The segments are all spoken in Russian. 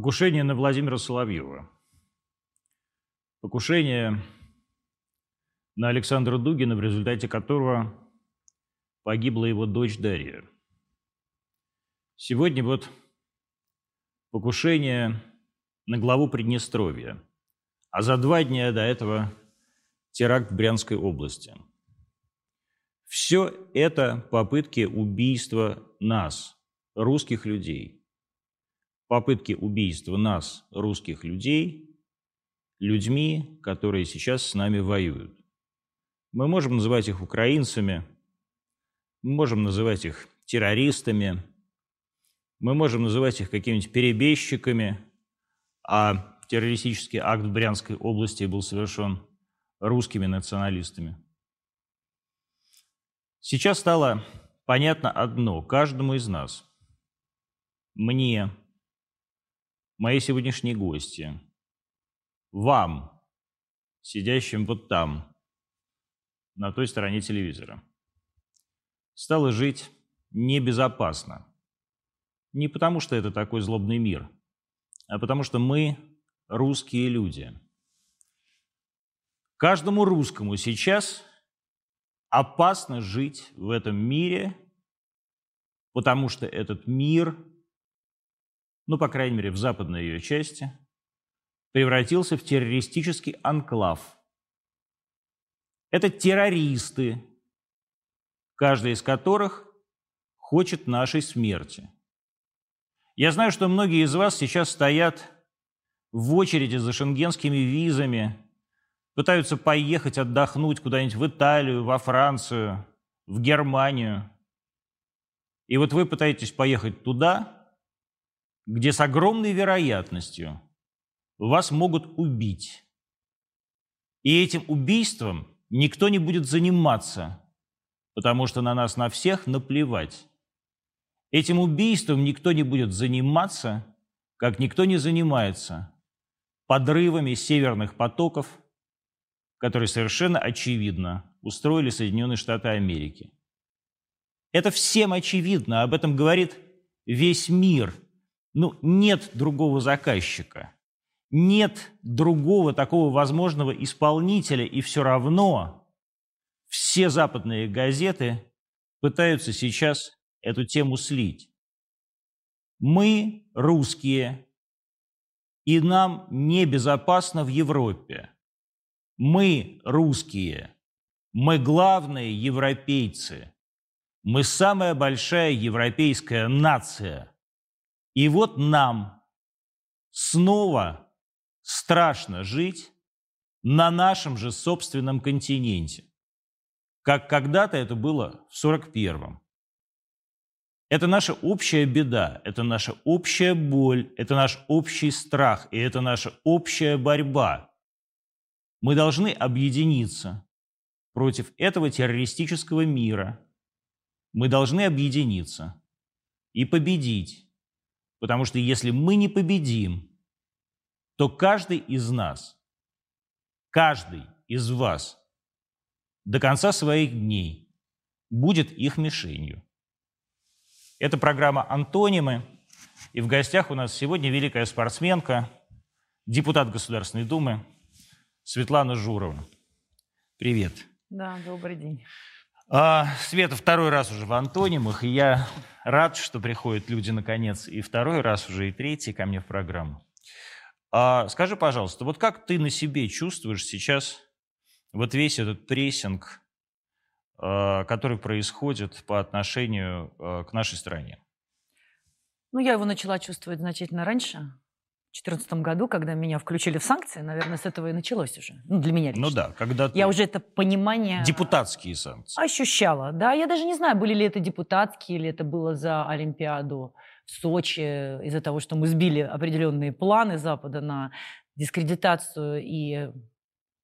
Покушение на Владимира Соловьева. Покушение на Александра Дугина, в результате которого погибла его дочь Дарья. Сегодня вот покушение на главу Приднестровья, а за два дня до этого теракт в Брянской области. Все это попытки убийства нас, русских людей – попытки убийства нас, русских людей, людьми, которые сейчас с нами воюют. Мы можем называть их украинцами, мы можем называть их террористами, мы можем называть их какими-нибудь перебежчиками, а террористический акт в Брянской области был совершен русскими националистами. Сейчас стало понятно одно каждому из нас. Мне, мои сегодняшние гости, вам, сидящим вот там, на той стороне телевизора, стало жить небезопасно. Не потому, что это такой злобный мир, а потому что мы русские люди. Каждому русскому сейчас опасно жить в этом мире, потому что этот мир – ну, по крайней мере, в западной ее части, превратился в террористический анклав. Это террористы, каждый из которых хочет нашей смерти. Я знаю, что многие из вас сейчас стоят в очереди за шенгенскими визами, пытаются поехать отдохнуть куда-нибудь в Италию, во Францию, в Германию. И вот вы пытаетесь поехать туда, где с огромной вероятностью вас могут убить. И этим убийством никто не будет заниматься, потому что на нас на всех наплевать. Этим убийством никто не будет заниматься, как никто не занимается подрывами северных потоков, которые совершенно очевидно устроили Соединенные Штаты Америки. Это всем очевидно, об этом говорит весь мир – ну, нет другого заказчика, нет другого такого возможного исполнителя, и все равно все западные газеты пытаются сейчас эту тему слить. Мы русские, и нам небезопасно в Европе. Мы русские, мы главные европейцы, мы самая большая европейская нация – и вот нам снова страшно жить на нашем же собственном континенте, как когда-то это было в 41-м. Это наша общая беда, это наша общая боль, это наш общий страх, и это наша общая борьба. Мы должны объединиться против этого террористического мира. Мы должны объединиться и победить Потому что если мы не победим, то каждый из нас, каждый из вас до конца своих дней будет их мишенью. Это программа «Антонимы», и в гостях у нас сегодня великая спортсменка, депутат Государственной Думы Светлана Журова. Привет. Да, добрый день. А, Света второй раз уже в антонимах, и я рад, что приходят люди наконец и второй раз уже, и третий ко мне в программу. А, скажи, пожалуйста, вот как ты на себе чувствуешь сейчас вот весь этот прессинг, а, который происходит по отношению а, к нашей стране? Ну, я его начала чувствовать значительно раньше. 2014 году, когда меня включили в санкции, наверное, с этого и началось уже. Ну, для меня ну лично. Ну да, когда. Я уже это понимание... Депутатские санкции. Ощущала, да. Я даже не знаю, были ли это депутатские, или это было за Олимпиаду в Сочи, из-за того, что мы сбили определенные планы Запада на дискредитацию и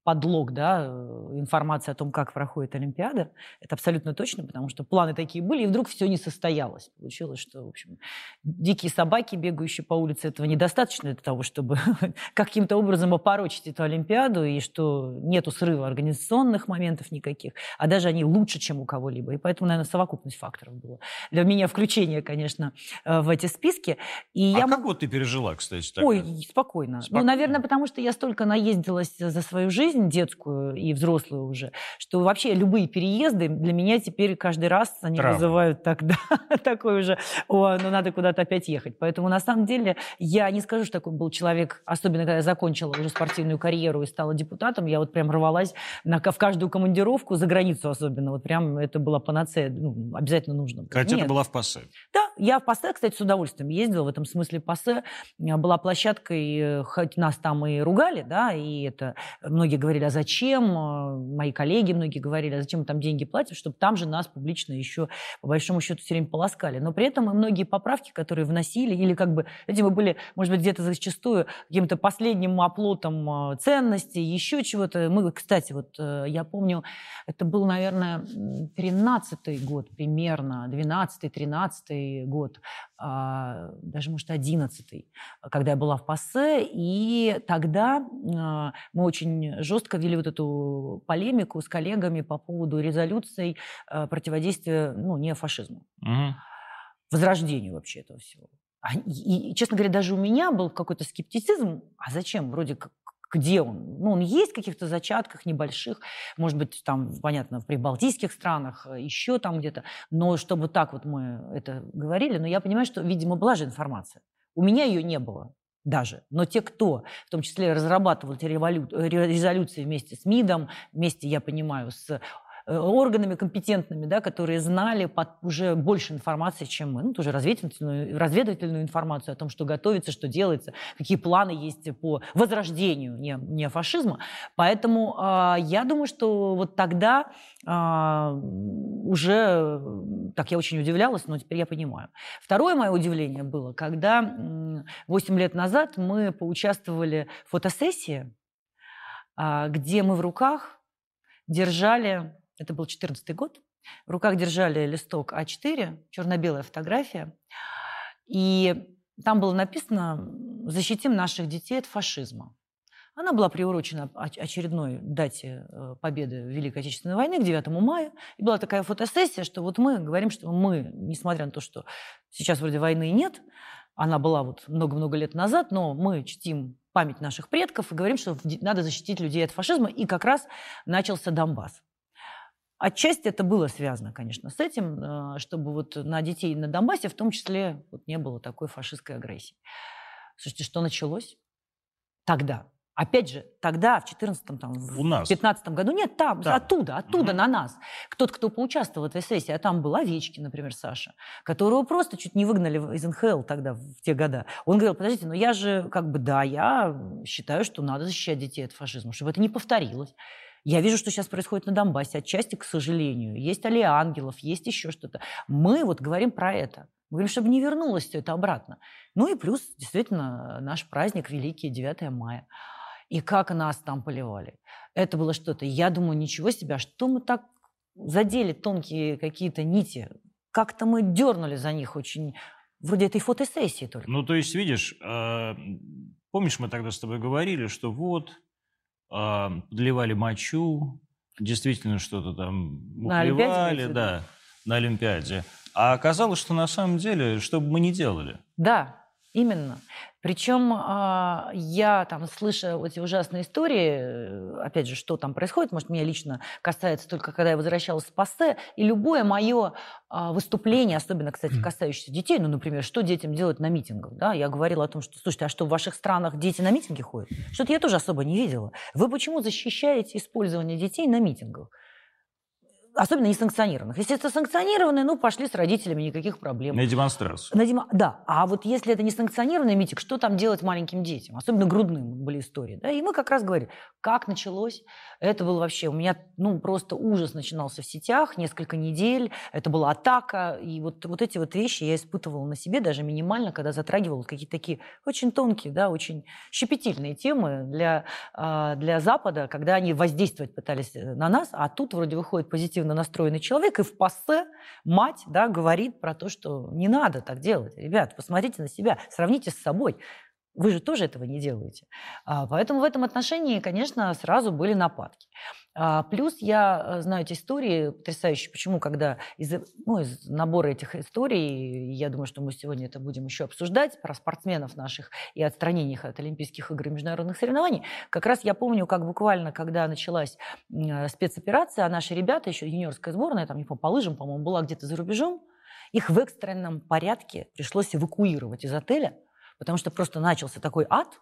подлог, да, э, информация о том, как проходит Олимпиада. Это абсолютно точно, потому что планы такие были, и вдруг все не состоялось. Получилось, что, в общем, дикие собаки, бегающие по улице, этого недостаточно для того, чтобы каким-то образом опорочить эту Олимпиаду, и что нету срыва организационных моментов никаких, а даже они лучше, чем у кого-либо. И поэтому, наверное, совокупность факторов была. Для меня включение, конечно, э, в эти списки. И а я... как вот ты пережила, кстати? Тогда? Ой, спокойно. спокойно. Ну, наверное, потому что я столько наездилась за свою жизнь, жизнь детскую и взрослую уже, что вообще любые переезды для меня теперь каждый раз они Травма. вызывают тогда такой уже, о, ну надо куда-то опять ехать. Поэтому на самом деле я не скажу, что такой был человек, особенно когда я закончила уже спортивную карьеру и стала депутатом, я вот прям рвалась на, в каждую командировку, за границу особенно, вот прям это была панацея, ну, обязательно нужно. Хотя ты была в ПАСЕ. Да, я в ПАСЕ, кстати, с удовольствием ездила, в этом смысле ПАСЕ была площадкой, э, хоть нас там и ругали, да, и это многие говорили, а зачем, а, мои коллеги многие говорили, а зачем мы там деньги платим, чтобы там же нас публично еще, по большому счету, все время полоскали. Но при этом и многие поправки, которые вносили, или как бы, эти мы были, может быть, где-то зачастую каким-то последним оплотом а, ценностей, еще чего-то. Мы, кстати, вот э, я помню, это был, наверное, 13-й год примерно, 12-13 год, а, даже, может, 11 когда я была в ПАСЕ, и тогда мы очень жестко вели вот эту полемику с коллегами по поводу резолюций э, противодействия ну, неофашизму. Угу. Возрождению вообще этого всего. И, честно говоря, даже у меня был какой-то скептицизм. А зачем? Вроде как где он? Ну, он есть в каких-то зачатках небольших, может быть, там, понятно, в прибалтийских странах, э, еще там где-то. Но чтобы так вот мы это говорили, но я понимаю, что, видимо, была же информация. У меня ее не было даже. Но те, кто в том числе разрабатывал эти резолюции вместе с МИДом, вместе, я понимаю, с органами компетентными, да, которые знали под уже больше информации, чем мы. Ну, тоже разведывательную, разведывательную информацию о том, что готовится, что делается, какие планы есть по возрождению не, не фашизма. Поэтому э, я думаю, что вот тогда э, уже, так я очень удивлялась, но теперь я понимаю. Второе мое удивление было, когда 8 лет назад мы поучаствовали в фотосессии, э, где мы в руках держали это был 14 год, в руках держали листок А4, черно-белая фотография, и там было написано «Защитим наших детей от фашизма». Она была приурочена очередной дате э, победы Великой Отечественной войны, к 9 мая. И была такая фотосессия, что вот мы говорим, что мы, несмотря на то, что сейчас вроде войны нет, она была вот много-много лет назад, но мы чтим память наших предков и говорим, что надо защитить людей от фашизма. И как раз начался Донбасс. Отчасти это было связано, конечно, с этим, э, чтобы вот на детей на Донбассе в том числе вот не было такой фашистской агрессии. Слушайте, что началось тогда? Опять же, тогда, в 14 там, У нас. 15 году, нет, там, там. оттуда, оттуда угу. на нас. Кто-то, кто поучаствовал в этой сессии, а там был Овечкин, например, Саша, которого просто чуть не выгнали из НХЛ тогда, в те года. Он говорил, подождите, но я же, как бы, да, я считаю, что надо защищать детей от фашизма, чтобы это не повторилось. Я вижу, что сейчас происходит на Донбассе, отчасти, к сожалению. Есть Алия Ангелов, есть еще что-то. Мы вот говорим про это. Мы говорим, чтобы не вернулось все это обратно. Ну и плюс, действительно, наш праздник Великий 9 мая. И как нас там поливали. Это было что-то. Я думаю, ничего себе, а что мы так задели тонкие какие-то нити? Как-то мы дернули за них очень вроде этой фотосессии только. Ну, то есть, видишь, э, помнишь, мы тогда с тобой говорили, что вот подливали мочу, действительно что-то там уплевали, да, на Олимпиаде. А оказалось, что на самом деле, что бы мы ни делали. Да, именно. Причем а, я там, слыша эти ужасные истории, э, опять же, что там происходит, может, меня лично касается только когда я возвращалась с пассе, и любое мое а, выступление, особенно, кстати, касающееся детей, ну, например, что детям делать на митингах, да, я говорила о том, что, слушайте, а что в ваших странах дети на митинги ходят? Что-то я тоже особо не видела. Вы почему защищаете использование детей на митингах? Особенно несанкционированных. Если это санкционированные, ну, пошли с родителями, никаких проблем. На демонстрацию. На демо... Да. А вот если это не санкционированный митинг, что там делать маленьким детям? Особенно грудным были истории. Да? И мы как раз говорили, как началось. Это было вообще... У меня, ну, просто ужас начинался в сетях, несколько недель. Это была атака. И вот, вот эти вот вещи я испытывала на себе даже минимально, когда затрагивала какие-то такие очень тонкие, да, очень щепетильные темы для, а, для Запада, когда они воздействовать пытались на нас, а тут вроде выходит позитивно позитивно настроенный человек, и в пассе мать да, говорит про то, что не надо так делать. Ребят, посмотрите на себя, сравните с собой. Вы же тоже этого не делаете. А, поэтому в этом отношении, конечно, сразу были нападки. А, плюс я э, знаю эти истории потрясающие. Почему, когда из, ну, из набора этих историй, я думаю, что мы сегодня это будем еще обсуждать, про спортсменов наших и отстранение их от Олимпийских игр и международных соревнований, как раз я помню, как буквально, когда началась э, спецоперация, а наши ребята, еще юниорская сборная, там, не помню, по лыжам, по-моему, была где-то за рубежом, их в экстренном порядке пришлось эвакуировать из отеля, потому что просто начался такой ад.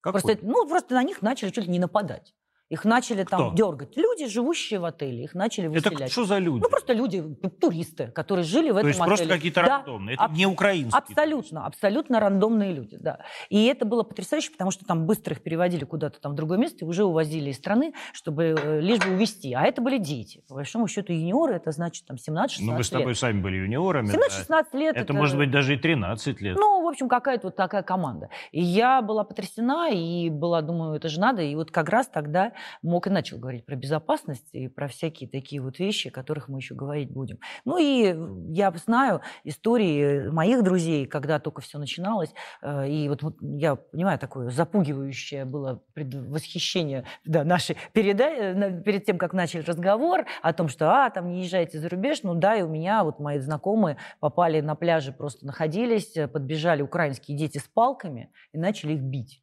Какой? Просто, ну, просто на них начали чуть ли не нападать. Их начали Кто? там дергать. Люди, живущие в отеле, их начали выселять. Это что за люди? Ну, просто люди, туристы, которые жили в То этом есть отеле. просто какие-то да, рандомные, это аб- не украинские. Абсолютно, абсолютно рандомные люди, да. И это было потрясающе, потому что там быстро их переводили куда-то там в другое место и уже увозили из страны, чтобы э, лишь бы увезти. А это были дети. По большому счету юниоры, это значит там 17-16 лет. Ну, мы с тобой лет. сами были юниорами. 17-16 да. лет. Это, это может быть даже и 13 лет. Ну, в общем, какая-то вот такая команда. И я была потрясена и была, думаю, это же надо. И вот как раз тогда мог и начал говорить про безопасность и про всякие такие вот вещи, о которых мы еще говорить будем. Ну и я знаю истории моих друзей, когда только все начиналось, э, и вот, я понимаю, такое запугивающее было предвосхищение да, нашей передачи, перед тем, как начали разговор о том, что, а, там не езжайте за рубеж, ну да, и у меня вот мои знакомые попали на пляже, просто находились, подбежали украинские дети с палками и начали их бить.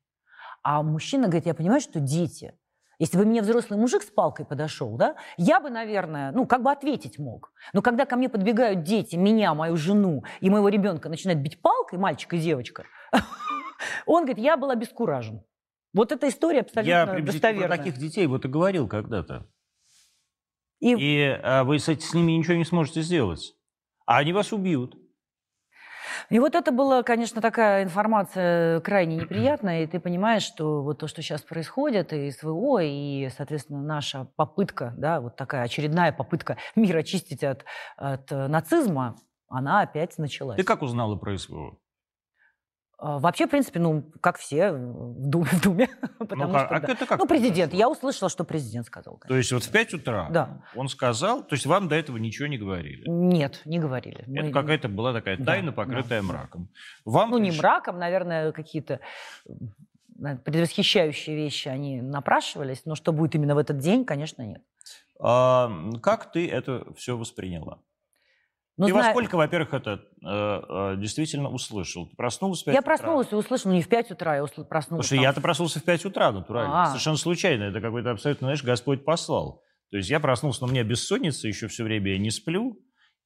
А мужчина говорит, я понимаю, что дети, если бы мне взрослый мужик с палкой подошел, да, я бы, наверное, ну, как бы ответить мог. Но когда ко мне подбегают дети, меня, мою жену и моего ребенка начинают бить палкой, мальчик и девочка, он говорит, я был обескуражен. Вот эта история абсолютно я достоверная. Я таких детей вот и говорил когда-то. И, и а вы с, с ними ничего не сможете сделать. А они вас убьют. И вот это была, конечно, такая информация крайне неприятная, и ты понимаешь, что вот то, что сейчас происходит, и СВО, и, соответственно, наша попытка, да, вот такая очередная попытка мир очистить от, от нацизма, она опять началась. Ты как узнала про СВО? А, вообще, в принципе, ну, как все в Думе. В Думе потому ну, что, а да. это как? Ну, президент. Я услышала, что президент сказал. Конечно. То есть вот в 5 утра да. он сказал, то есть вам до этого ничего не говорили? Нет, не говорили. Это Мы... какая-то была такая тайна, да, покрытая да. мраком. Вам ну, приш... не мраком, наверное, какие-то предвосхищающие вещи, они напрашивались, но что будет именно в этот день, конечно, нет. А, как ты это все восприняла? Ну, Ты зна... во сколько, во-первых, это э, э, действительно услышал? Ты проснулась в 5 Я утра? проснулась и услышала, ну не в 5 утра, я усл... проснулась. Слушай, я-то проснулся в 5 утра, натурально. А-а-а. Совершенно случайно. Это какой-то абсолютно, знаешь, Господь послал. То есть я проснулся, но у меня бессонница, еще все время я не сплю.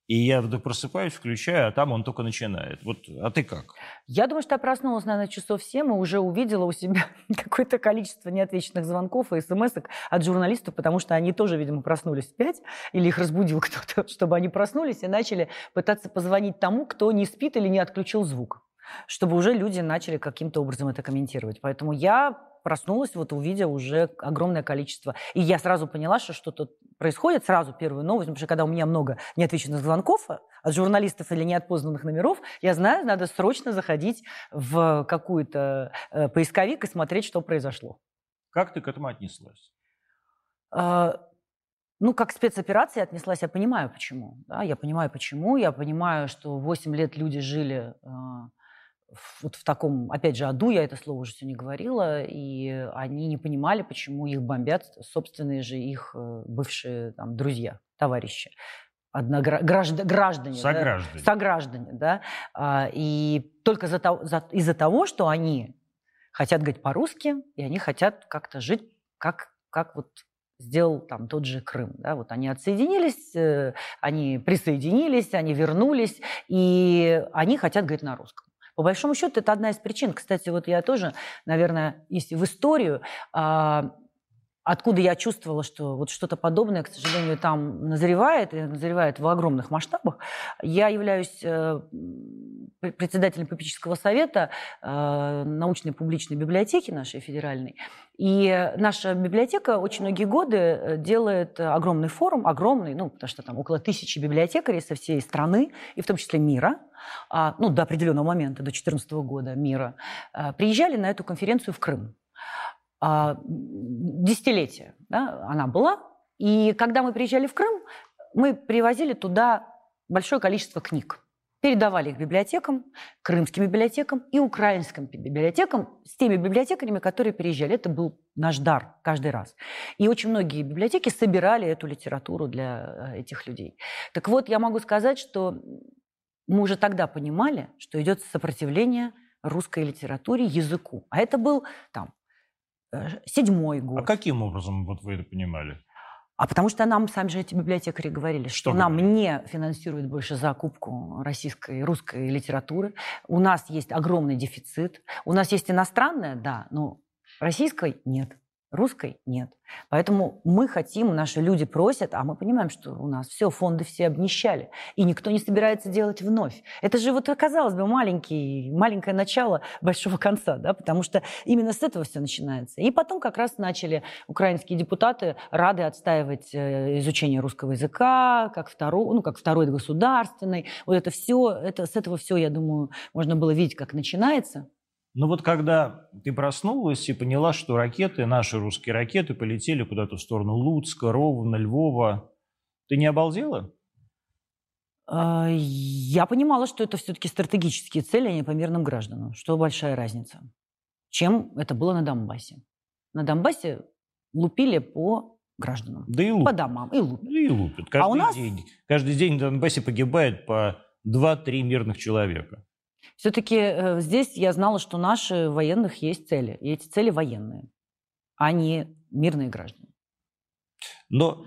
И я вдруг просыпаюсь, включаю, а там он только начинает. Вот, а ты как? Я думаю, что я проснулась, наверное, часов 7 и уже увидела у себя какое-то количество неотвеченных звонков и смс от журналистов, потому что они тоже, видимо, проснулись в 5, или их разбудил кто-то, чтобы они проснулись и начали пытаться позвонить тому, кто не спит или не отключил звук чтобы уже люди начали каким-то образом это комментировать. Поэтому я проснулась, вот увидя уже огромное количество. И я сразу поняла, что что-то происходит, сразу первую новость, потому что когда у меня много неотвеченных звонков от журналистов или неотпознанных номеров, я знаю, надо срочно заходить в какую-то э, поисковик и смотреть, что произошло. Как ты к этому отнеслась? А, ну, как спецоперация отнеслась, я понимаю, почему. Да, я понимаю, почему. Я понимаю, что 8 лет люди жили а, вот в таком, опять же, аду, я это слово уже сегодня говорила, и они не понимали, почему их бомбят собственные же их э, бывшие там, друзья, товарищи однограждан, граждане, сограждане, да, сограждане, да, а, и только за, за, из-за того, что они хотят говорить по-русски, и они хотят как-то жить, как, как вот сделал там тот же Крым, да, вот они отсоединились, э, они присоединились, они вернулись, и они хотят говорить на русском. По большому счету, это одна из причин. Кстати, вот я тоже, наверное, если в историю, а, откуда я чувствовала, что вот что-то подобное, к сожалению, там назревает, и назревает в огромных масштабах. Я являюсь э, председателем попечительского совета э, научной публичной библиотеки нашей федеральной. И наша библиотека очень многие годы э, делает огромный форум, огромный, ну, потому что там около тысячи библиотекарей со всей страны, и в том числе мира, а, ну, до определенного момента, до 2014 года мира, приезжали на эту конференцию в Крым. А, десятилетия да, она была. И когда мы приезжали в Крым, мы привозили туда большое количество книг. Передавали их библиотекам, крымским библиотекам и украинским библиотекам с теми библиотекарями, которые приезжали. Это был наш дар каждый раз. И очень многие библиотеки собирали эту литературу для э, этих людей. Так вот, я могу сказать, что мы уже тогда понимали, что идет сопротивление русской литературе, языку. А это был там седьмой год. А каким образом вот вы это понимали? А потому что нам сами же эти библиотекари говорили, что, что нам не финансируют больше закупку российской, русской литературы. У нас есть огромный дефицит. У нас есть иностранная, да, но российской нет. Русской нет. Поэтому мы хотим, наши люди просят, а мы понимаем, что у нас все, фонды все обнищали, и никто не собирается делать вновь. Это же вот, казалось бы, маленький, маленькое начало большого конца, да, потому что именно с этого все начинается. И потом как раз начали украинские депутаты рады отстаивать э, изучение русского языка, как второй, ну, как второй государственный. Вот это все, это, с этого все, я думаю, можно было видеть, как начинается. Но вот когда ты проснулась и поняла, что ракеты, наши русские ракеты, полетели куда-то в сторону Луцка, Ровно, Львова, ты не обалдела? А, я понимала, что это все-таки стратегические цели, а не по мирным гражданам. Что большая разница. Чем это было на Донбассе. На Донбассе лупили по гражданам. Да и лупят. По домам. И лупят. Да и лупят. Каждый, а у нас... день, каждый день на Донбассе погибает по 2-3 мирных человека. Все-таки э, здесь я знала, что наши военных есть цели. И эти цели военные, а не мирные граждане. Но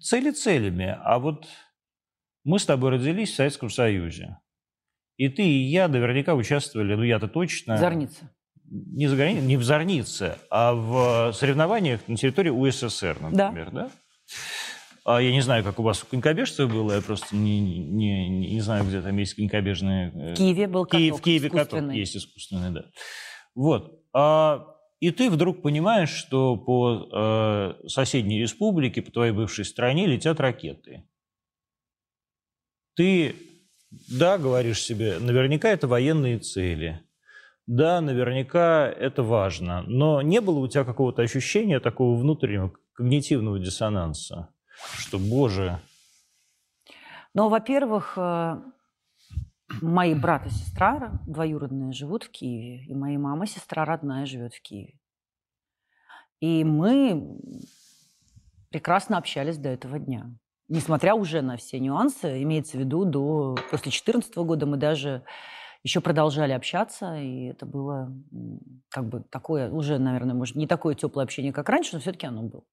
цели целями. А вот мы с тобой родились в Советском Союзе. И ты, и я наверняка участвовали, ну я-то точно... В Зорнице. Не, за границей, не в Зорнице, а в соревнованиях на территории УССР, например, да? да? А я не знаю, как у вас в конькобежцев было, я просто не, не, не, не знаю, где там есть конькобежные... Э, в Киеве был каток Киев, В Киеве каток есть искусственный, да. Вот. А, и ты вдруг понимаешь, что по э, соседней республике, по твоей бывшей стране летят ракеты. Ты, да, говоришь себе, наверняка это военные цели. Да, наверняка это важно. Но не было у тебя какого-то ощущения такого внутреннего когнитивного диссонанса? Что, боже... Ну, во-первых, э, мои брат и сестра двоюродные живут в Киеве, и моя мама, сестра родная, живет в Киеве. И мы прекрасно общались до этого дня. Несмотря уже на все нюансы, имеется в виду, до после 2014 года мы даже еще продолжали общаться, и это было как бы такое, уже, наверное, может, не такое теплое общение, как раньше, но все-таки оно было.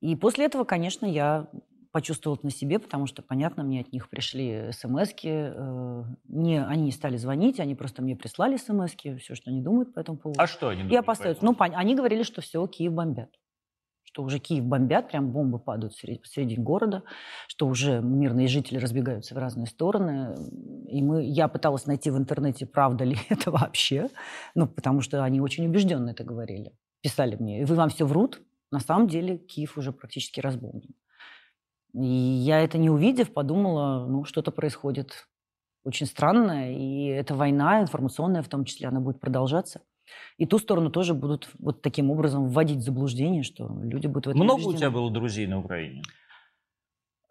И после этого, конечно, я почувствовала это на себе, потому что, понятно, мне от них пришли смс э, не, Они не стали звонить, они просто мне прислали смс все, что они думают по этому поводу. А что они думают? Я поставила. Ну, они говорили, что все, Киев бомбят. Что уже Киев бомбят, прям бомбы падают посреди города, что уже мирные жители разбегаются в разные стороны. И мы, я пыталась найти в интернете, правда ли это вообще, ну, потому что они очень убежденно это говорили. Писали мне, вы вам все врут, на самом деле Киев уже практически разбомблен. И я это не увидев, подумала, ну, что-то происходит очень странное, и эта война информационная в том числе, она будет продолжаться. И ту сторону тоже будут вот таким образом вводить в заблуждение, что люди будут в этом Много убеждены. у тебя было друзей на Украине?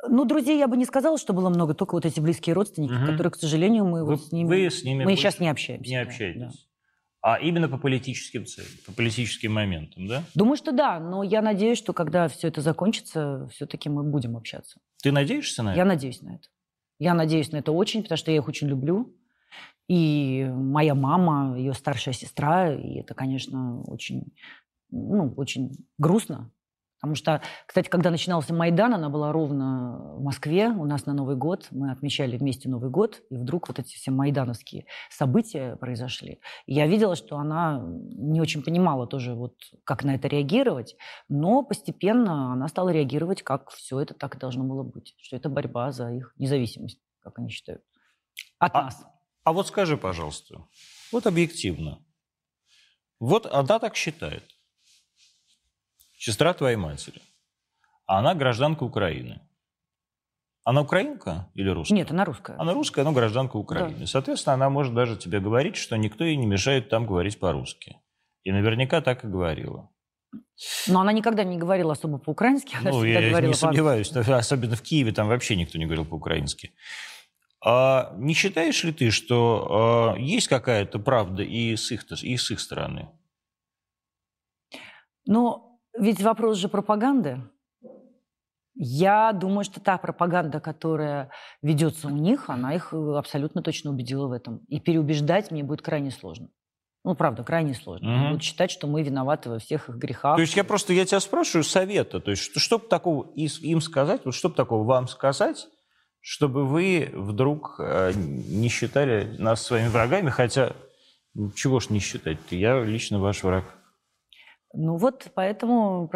Ну, друзей я бы не сказала, что было много, только вот эти близкие родственники, угу. которые, к сожалению, мы вы, вот с ними... Вы с ними мы сейчас не общаемся. Не общаетесь. Да а именно по политическим целям, по политическим моментам, да? Думаю, что да, но я надеюсь, что когда все это закончится, все-таки мы будем общаться. Ты надеешься на это? Я надеюсь на это. Я надеюсь на это очень, потому что я их очень люблю. И моя мама, ее старшая сестра, и это, конечно, очень, ну, очень грустно, Потому что, кстати, когда начинался Майдан, она была ровно в Москве, у нас на Новый год, мы отмечали вместе Новый год, и вдруг вот эти все майдановские события произошли. И я видела, что она не очень понимала тоже, вот, как на это реагировать, но постепенно она стала реагировать, как все это так и должно было быть, что это борьба за их независимость, как они считают, от а, нас. А вот скажи, пожалуйста, вот объективно, вот она так считает, сестра твоей матери. А она гражданка Украины. Она украинка или русская? Нет, она русская. Она русская, но гражданка Украины. Да. Соответственно, она может даже тебе говорить, что никто ей не мешает там говорить по-русски. И наверняка так и говорила. Но она никогда не говорила особо по-украински. ну, я не сомневаюсь. Особенно в Киеве там вообще никто не говорил по-украински. А не считаешь ли ты, что а, есть какая-то правда и с их, и с их стороны? Ну, ведь вопрос же пропаганды. Я думаю, что та пропаганда, которая ведется у них, она их э, абсолютно точно убедила в этом. И переубеждать мне будет крайне сложно. Ну, правда, крайне сложно. Угу. Будут считать, что мы виноваты во всех их грехах. То есть я просто, я тебя спрашиваю совета. То есть что, что бы такого им сказать, вот что бы такого вам сказать, чтобы вы вдруг э, не считали нас своими врагами, хотя чего ж не считать-то, я лично ваш враг. Ну вот поэтому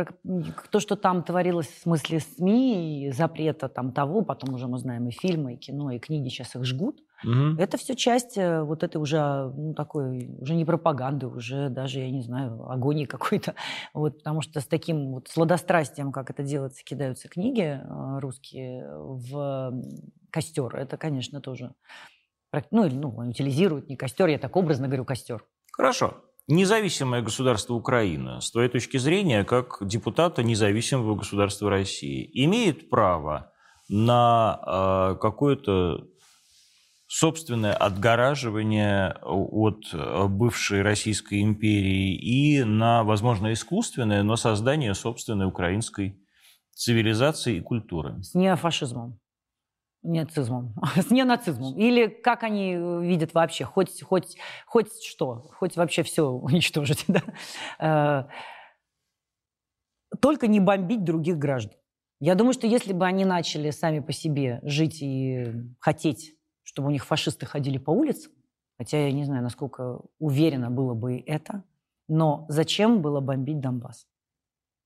то, что там творилось в смысле СМИ, и запрета там того, потом уже мы знаем и фильмы, и кино, и книги сейчас их жгут, угу. это все часть э, вот этой уже ну, такой, уже не пропаганды, уже даже, я не знаю, агонии какой-то. Вот, потому что с таким вот сладострастием, как это делается, кидаются книги э, русские в костер, это, конечно, тоже ну, ну, утилизируют не костер, я так образно говорю костер. Хорошо. Независимое государство Украина, с твоей точки зрения, как депутата независимого государства России, имеет право на э, какое-то собственное отгораживание от бывшей Российской империи и на, возможно, искусственное, но создание собственной украинской цивилизации и культуры. С неофашизмом нацизмом, с ненацизмом. Или как они э, видят вообще, хоть, хоть, хоть что, хоть вообще все уничтожить. Да? Э, только не бомбить других граждан. Я думаю, что если бы они начали сами по себе жить и хотеть, чтобы у них фашисты ходили по улицам, хотя я не знаю, насколько уверенно было бы это, но зачем было бомбить Донбасс?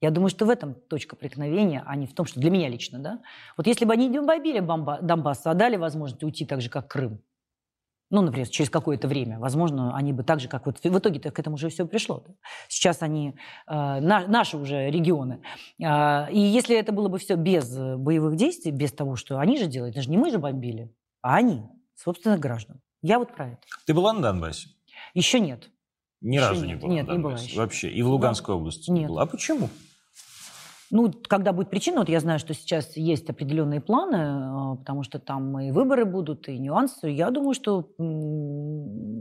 Я думаю, что в этом точка преткновения, а не в том, что для меня лично, да. Вот если бы они не бомбили Донбасс, а дали возможность уйти так же, как Крым, ну, например, через какое-то время, возможно, они бы так же, как вот в итоге-то к этому уже все пришло. Да? Сейчас они, э, на, наши уже регионы. Э, и если это было бы все без боевых действий, без того, что они же делают, это же не мы же бомбили, а они, собственно, граждан. Я вот про это. Ты была на Донбассе? Еще нет. Ни еще разу нет. не была Нет, на не была еще. Вообще? И в Луганской да. области нет. не была? А почему? Ну, когда будет причина, вот я знаю, что сейчас есть определенные планы, а, потому что там и выборы будут, и нюансы. Я думаю, что,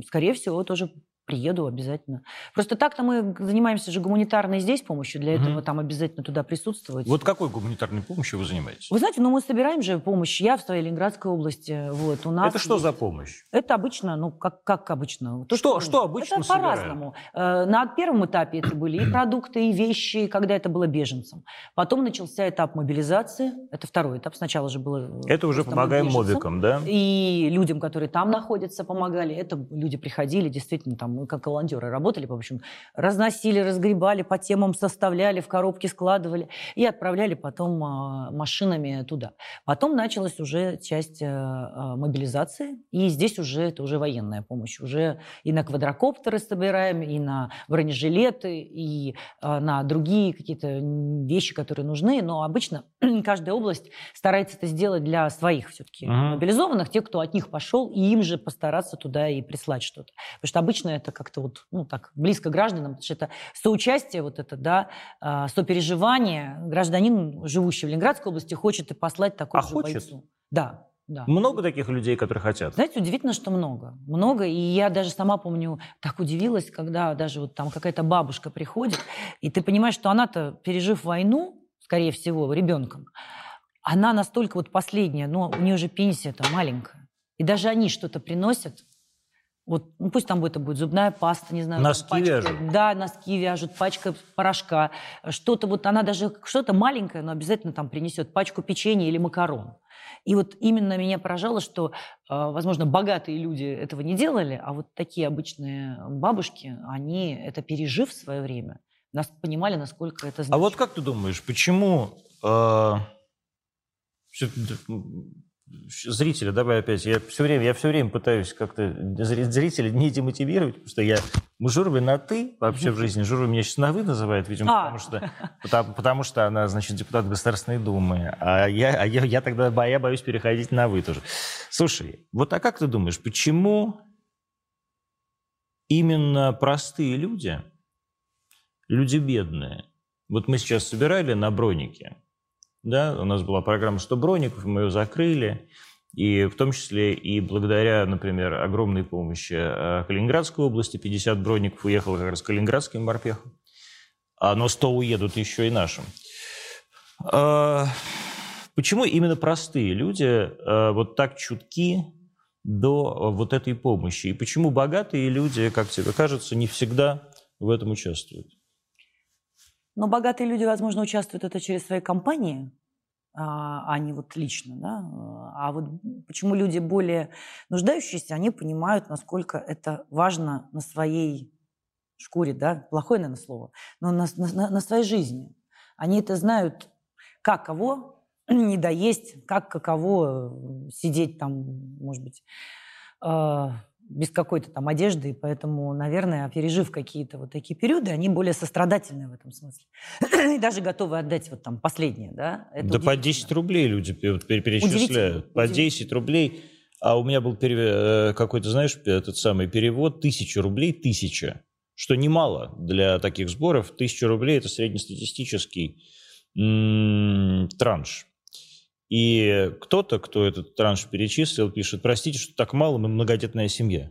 скорее всего, тоже приеду обязательно. Просто так-то мы занимаемся же гуманитарной здесь помощью, для этого угу. там обязательно туда присутствовать. Вот какой гуманитарной помощью вы занимаетесь? Вы знаете, ну мы собираем же помощь, я в своей Ленинградской области, вот, у нас... Это что есть... за помощь? Это обычно, ну, как, как обычно. То, что, что обычно Это по-разному. Э, на первом этапе это были и продукты, и вещи, когда это было беженцам. Потом начался этап мобилизации, это второй этап, сначала же было... Это уже помогаем мобикам, да? И людям, которые там находятся, помогали. Это люди приходили, действительно, там мы как волонтеры работали, в общем, разносили, разгребали, по темам составляли, в коробки складывали и отправляли потом а, машинами туда. Потом началась уже часть э, а, мобилизации, и здесь уже это уже военная помощь. Уже и на квадрокоптеры собираем, и на бронежилеты, и а, на другие какие-то вещи, которые нужны. Но обычно каждая область старается это сделать для своих все-таки uh-huh. мобилизованных, тех, кто от них пошел, и им же постараться туда и прислать что-то. Потому что обычно это как-то вот, ну, так, близко гражданам, потому что это соучастие, вот это, да, э, сопереживание. Гражданин, живущий в Ленинградской области, хочет и послать такой а же хочет? бойцу. Да, да. Много таких людей, которые хотят? Знаете, удивительно, что много. Много. И я даже сама помню, так удивилась, когда даже вот там какая-то бабушка приходит, и ты понимаешь, что она-то, пережив войну, скорее всего, ребенком, она настолько вот последняя, но у нее же пенсия-то маленькая. И даже они что-то приносят, Вот, ну, пусть там это будет зубная паста, не знаю. Носки пачка, вяжут? Да, носки вяжут, пачка порошка. Что-то вот, она даже что-то маленькое, но обязательно там принесет пачку печенья или макарон. И вот именно меня поражало, что, а, возможно, богатые люди этого не делали, а вот такие обычные бабушки, они это пережив в свое время, нас понимали, насколько это значит. А вот как ты думаешь, почему э, зрители, давай опять, я все время, я все время пытаюсь как-то зрителей не демотивировать, потому что я, мы на «ты» вообще в жизни, Журба меня сейчас на «вы» называет, видимо, а. потому, что, потому, потому что она, значит, депутат Государственной Думы, а я, а я, я тогда я боюсь переходить на «вы» тоже. Слушай, вот а как ты думаешь, почему именно простые люди, люди бедные, вот мы сейчас собирали на бронике, да, у нас была программа «100 броников», мы ее закрыли. И в том числе и благодаря, например, огромной помощи э, Калининградской области, 50 броников уехало как раз калининградским морпехам, а, но 100 уедут еще и нашим. А, почему именно простые люди э, вот так чутки до вот этой помощи? И почему богатые люди, как тебе кажется, не всегда в этом участвуют? Но богатые люди, возможно, участвуют это через свои компании, а, а не вот лично. Да? А вот почему люди более нуждающиеся, они понимают, насколько это важно на своей шкуре, да, плохое, наверное, слово, но на, на, на своей жизни. Они это знают, как кого не доесть, как каково сидеть там, может быть, а, без какой-то там одежды, и поэтому, наверное, пережив какие-то вот такие периоды, они более сострадательные в этом смысле. и даже готовы отдать вот там последнее, да? Это да по 10 рублей люди перечисляют. По 10 рублей. А у меня был перев... Э, какой-то, знаешь, этот самый перевод, тысяча рублей, тысяча. Что немало для таких сборов. Тысяча рублей – это среднестатистический транш. И кто-то, кто этот транш перечислил, пишет, простите, что так мало, мы многодетная семья.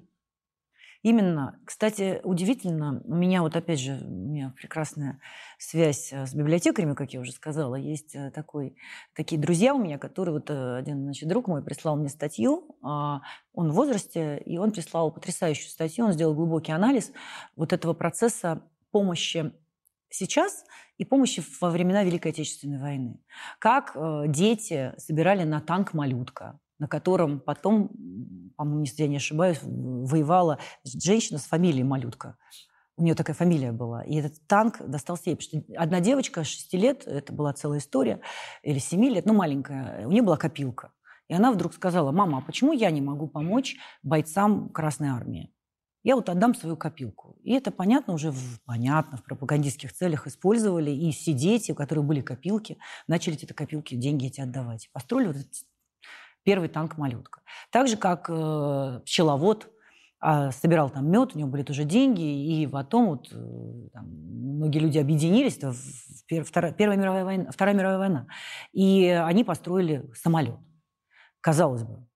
Именно. Кстати, удивительно, у меня вот опять же, у меня прекрасная связь э, с библиотекарями, как я уже сказала. Есть э, такой, такие друзья у меня, которые, вот э, один значит, друг мой прислал мне статью, а, он в возрасте, и он прислал потрясающую статью, он сделал глубокий анализ вот этого процесса помощи сейчас и помощи во времена Великой Отечественной войны. Как э, дети собирали на танк «Малютка», на котором потом, по-моему, если я не ошибаюсь, воевала женщина с фамилией Малютка. У нее такая фамилия была. И этот танк достался ей. Потому что одна девочка 6 лет, это была целая история, или 7 лет, ну маленькая, у нее была копилка. И она вдруг сказала, мама, а почему я не могу помочь бойцам Красной Армии? я вот отдам свою копилку. И это, понятно, уже в, понятно, в пропагандистских целях использовали. И все дети, у которых были копилки, начали эти копилки, деньги эти отдавать. Построили вот этот первый танк «Малютка». Так же, как э, пчеловод э, собирал там мед, у него были тоже деньги, и потом вот э, там, многие люди объединились, это в, Вторая, Первая мировая война, Вторая мировая война, и они построили самолет. Казалось бы,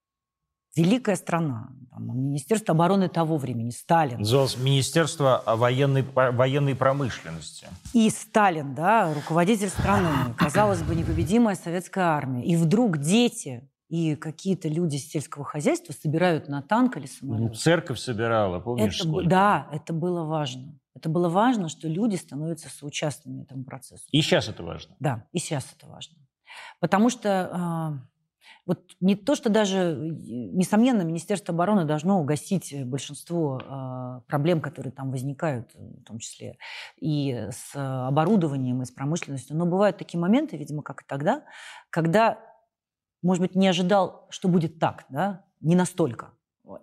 великая страна, там, Министерство обороны того времени, Сталин. Называлось Министерство военной, военной промышленности. И Сталин, да, руководитель страны, казалось бы, непобедимая советская армия. И вдруг дети и какие-то люди с сельского хозяйства собирают на танк или самолет. Ну, церковь собирала, помнишь, это, сколько? Да, это было важно. Это было важно, что люди становятся соучастными этому процессу. И сейчас это важно. Да, и сейчас это важно. Потому что а, вот не то, что даже, несомненно, Министерство обороны должно угасить большинство э, проблем, которые там возникают, в том числе и с оборудованием, и с промышленностью. Но бывают такие моменты, видимо, как и тогда, когда, может быть, не ожидал, что будет так, да, не настолько.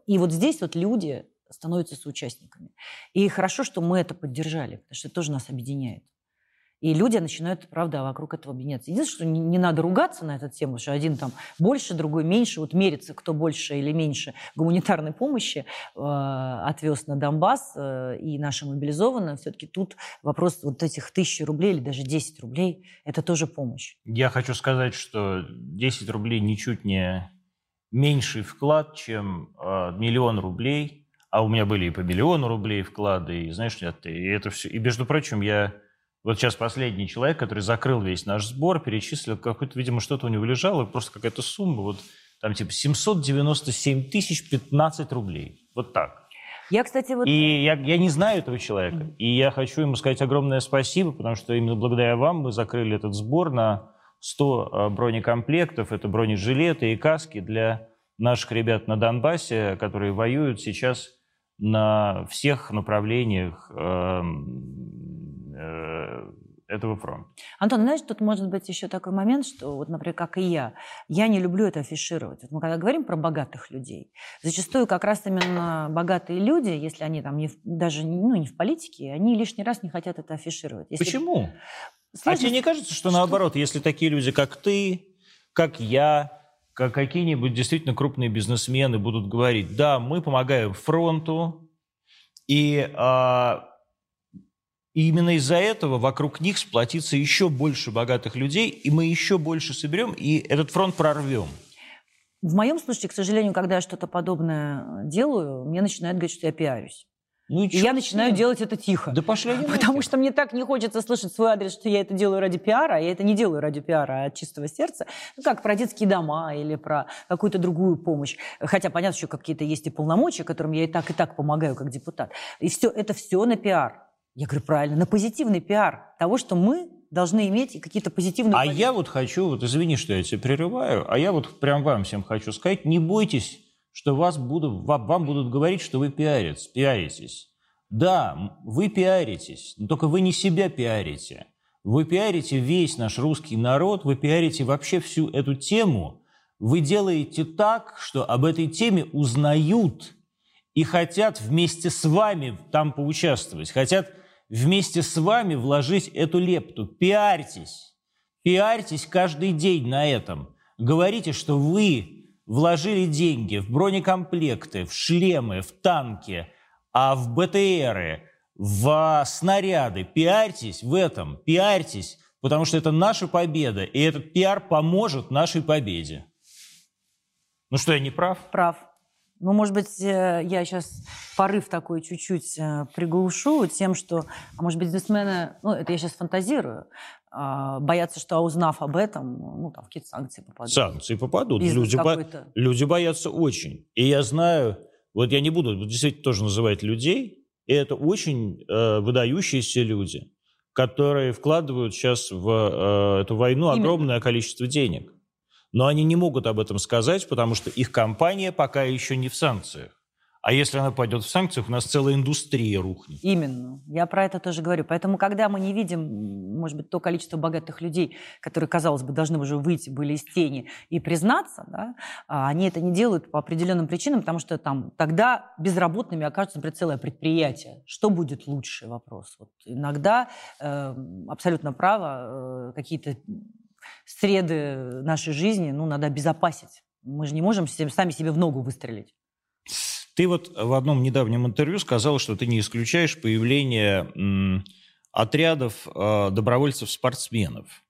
И вот здесь вот люди становятся соучастниками. И хорошо, что мы это поддержали, потому что это тоже нас объединяет. И люди начинают, правда, вокруг этого объединяться. Единственное, что не, не надо ругаться на эту тему, что один там больше, другой меньше. Вот мерится, кто больше или меньше гуманитарной помощи э, отвез на Донбасс э, и нашим мобилизованным. Все-таки тут вопрос вот этих тысячи рублей или даже 10 рублей – это тоже помощь. Я хочу сказать, что 10 рублей ничуть не меньший вклад, чем э, миллион рублей. А у меня были и по миллиону рублей вклады, и знаешь, и это все. И, между прочим, я вот сейчас последний человек, который закрыл весь наш сбор, перечислил какой-то, видимо, что-то у него лежало, просто какая-то сумма, вот там типа 797 тысяч 15 рублей. Вот так. Я, кстати, вот... И я, я не знаю этого человека. И я хочу ему сказать огромное спасибо, потому что именно благодаря вам мы закрыли этот сбор на 100 э, бронекомплектов. Это бронежилеты и каски для наших ребят на Донбассе, которые воюют сейчас на всех направлениях эм, э, этого фронта. Антон, знаешь, тут может быть еще такой момент, что, вот, например, как и я, я не люблю это афишировать. Вот мы когда говорим про богатых людей, зачастую как раз именно богатые люди, если они там не даже ну, не в политике, они лишний раз не хотят это афишировать. Если... Почему? Сложно... А тебе не кажется, что, что наоборот, если такие люди, как ты, как я, как какие-нибудь действительно крупные бизнесмены будут говорить, да, мы помогаем фронту, и а, и именно из-за этого вокруг них сплотится еще больше богатых людей, и мы еще больше соберем, и этот фронт прорвем. В моем случае, к сожалению, когда я что-то подобное делаю, мне начинают говорить, что я пиарюсь. Ну и, и я начинаю делать это тихо. Да пошли Потому что мне так не хочется слышать свой адрес, что я это делаю ради пиара. Я это не делаю ради пиара, а от чистого сердца. Ну, как про детские дома или про какую-то другую помощь. Хотя, понятно, что какие-то есть и полномочия, которым я и так, и так помогаю как депутат. И все, это все на пиар. Я говорю, правильно, на позитивный пиар того, что мы должны иметь какие-то позитивные... А я вот хочу, вот извини, что я тебя прерываю, а я вот прям вам всем хочу сказать, не бойтесь, что вас будут, вам будут говорить, что вы пиарец, пиаритесь. Да, вы пиаритесь, но только вы не себя пиарите. Вы пиарите весь наш русский народ, вы пиарите вообще всю эту тему. Вы делаете так, что об этой теме узнают и хотят вместе с вами там поучаствовать, хотят вместе с вами вложить эту лепту. Пиарьтесь. Пиарьтесь каждый день на этом. Говорите, что вы вложили деньги в бронекомплекты, в шлемы, в танки, а в БТРы, в снаряды. Пиарьтесь в этом, пиарьтесь, потому что это наша победа, и этот пиар поможет нашей победе. Ну что, я не прав? Прав. Ну, может быть, э, я сейчас порыв такой чуть-чуть э, приглушу тем, что, а может быть, бизнесмены, ну, это я сейчас фантазирую, а, боятся, что узнав об этом, ну, там, какие-то санкции попадут. Санкции попадут. люди, бо... люди боятся очень. И я знаю, вот я не буду действительно тоже называть людей, и это очень э, выдающиеся люди, которые вкладывают сейчас в э, эту войну Именно. огромное количество денег. Но они не могут об этом сказать, потому что их компания пока еще не в санкциях. А если она пойдет в санкциях, у нас целая индустрия рухнет. Именно. Я про это тоже говорю. Поэтому, когда мы не видим, может быть, то количество богатых людей, которые, казалось бы, должны уже выйти, были из тени и признаться, да, а они это не делают по определенным причинам, потому что там тогда безработными окажется, например, целое предприятие. Что будет лучше? Вопрос. Вот иногда э, абсолютно право э, какие-то среды нашей жизни, ну, надо обезопасить. Мы же не можем сами себе в ногу выстрелить. Ты вот в одном недавнем интервью сказал, что ты не исключаешь появление м, отрядов э, добровольцев-спортсменов.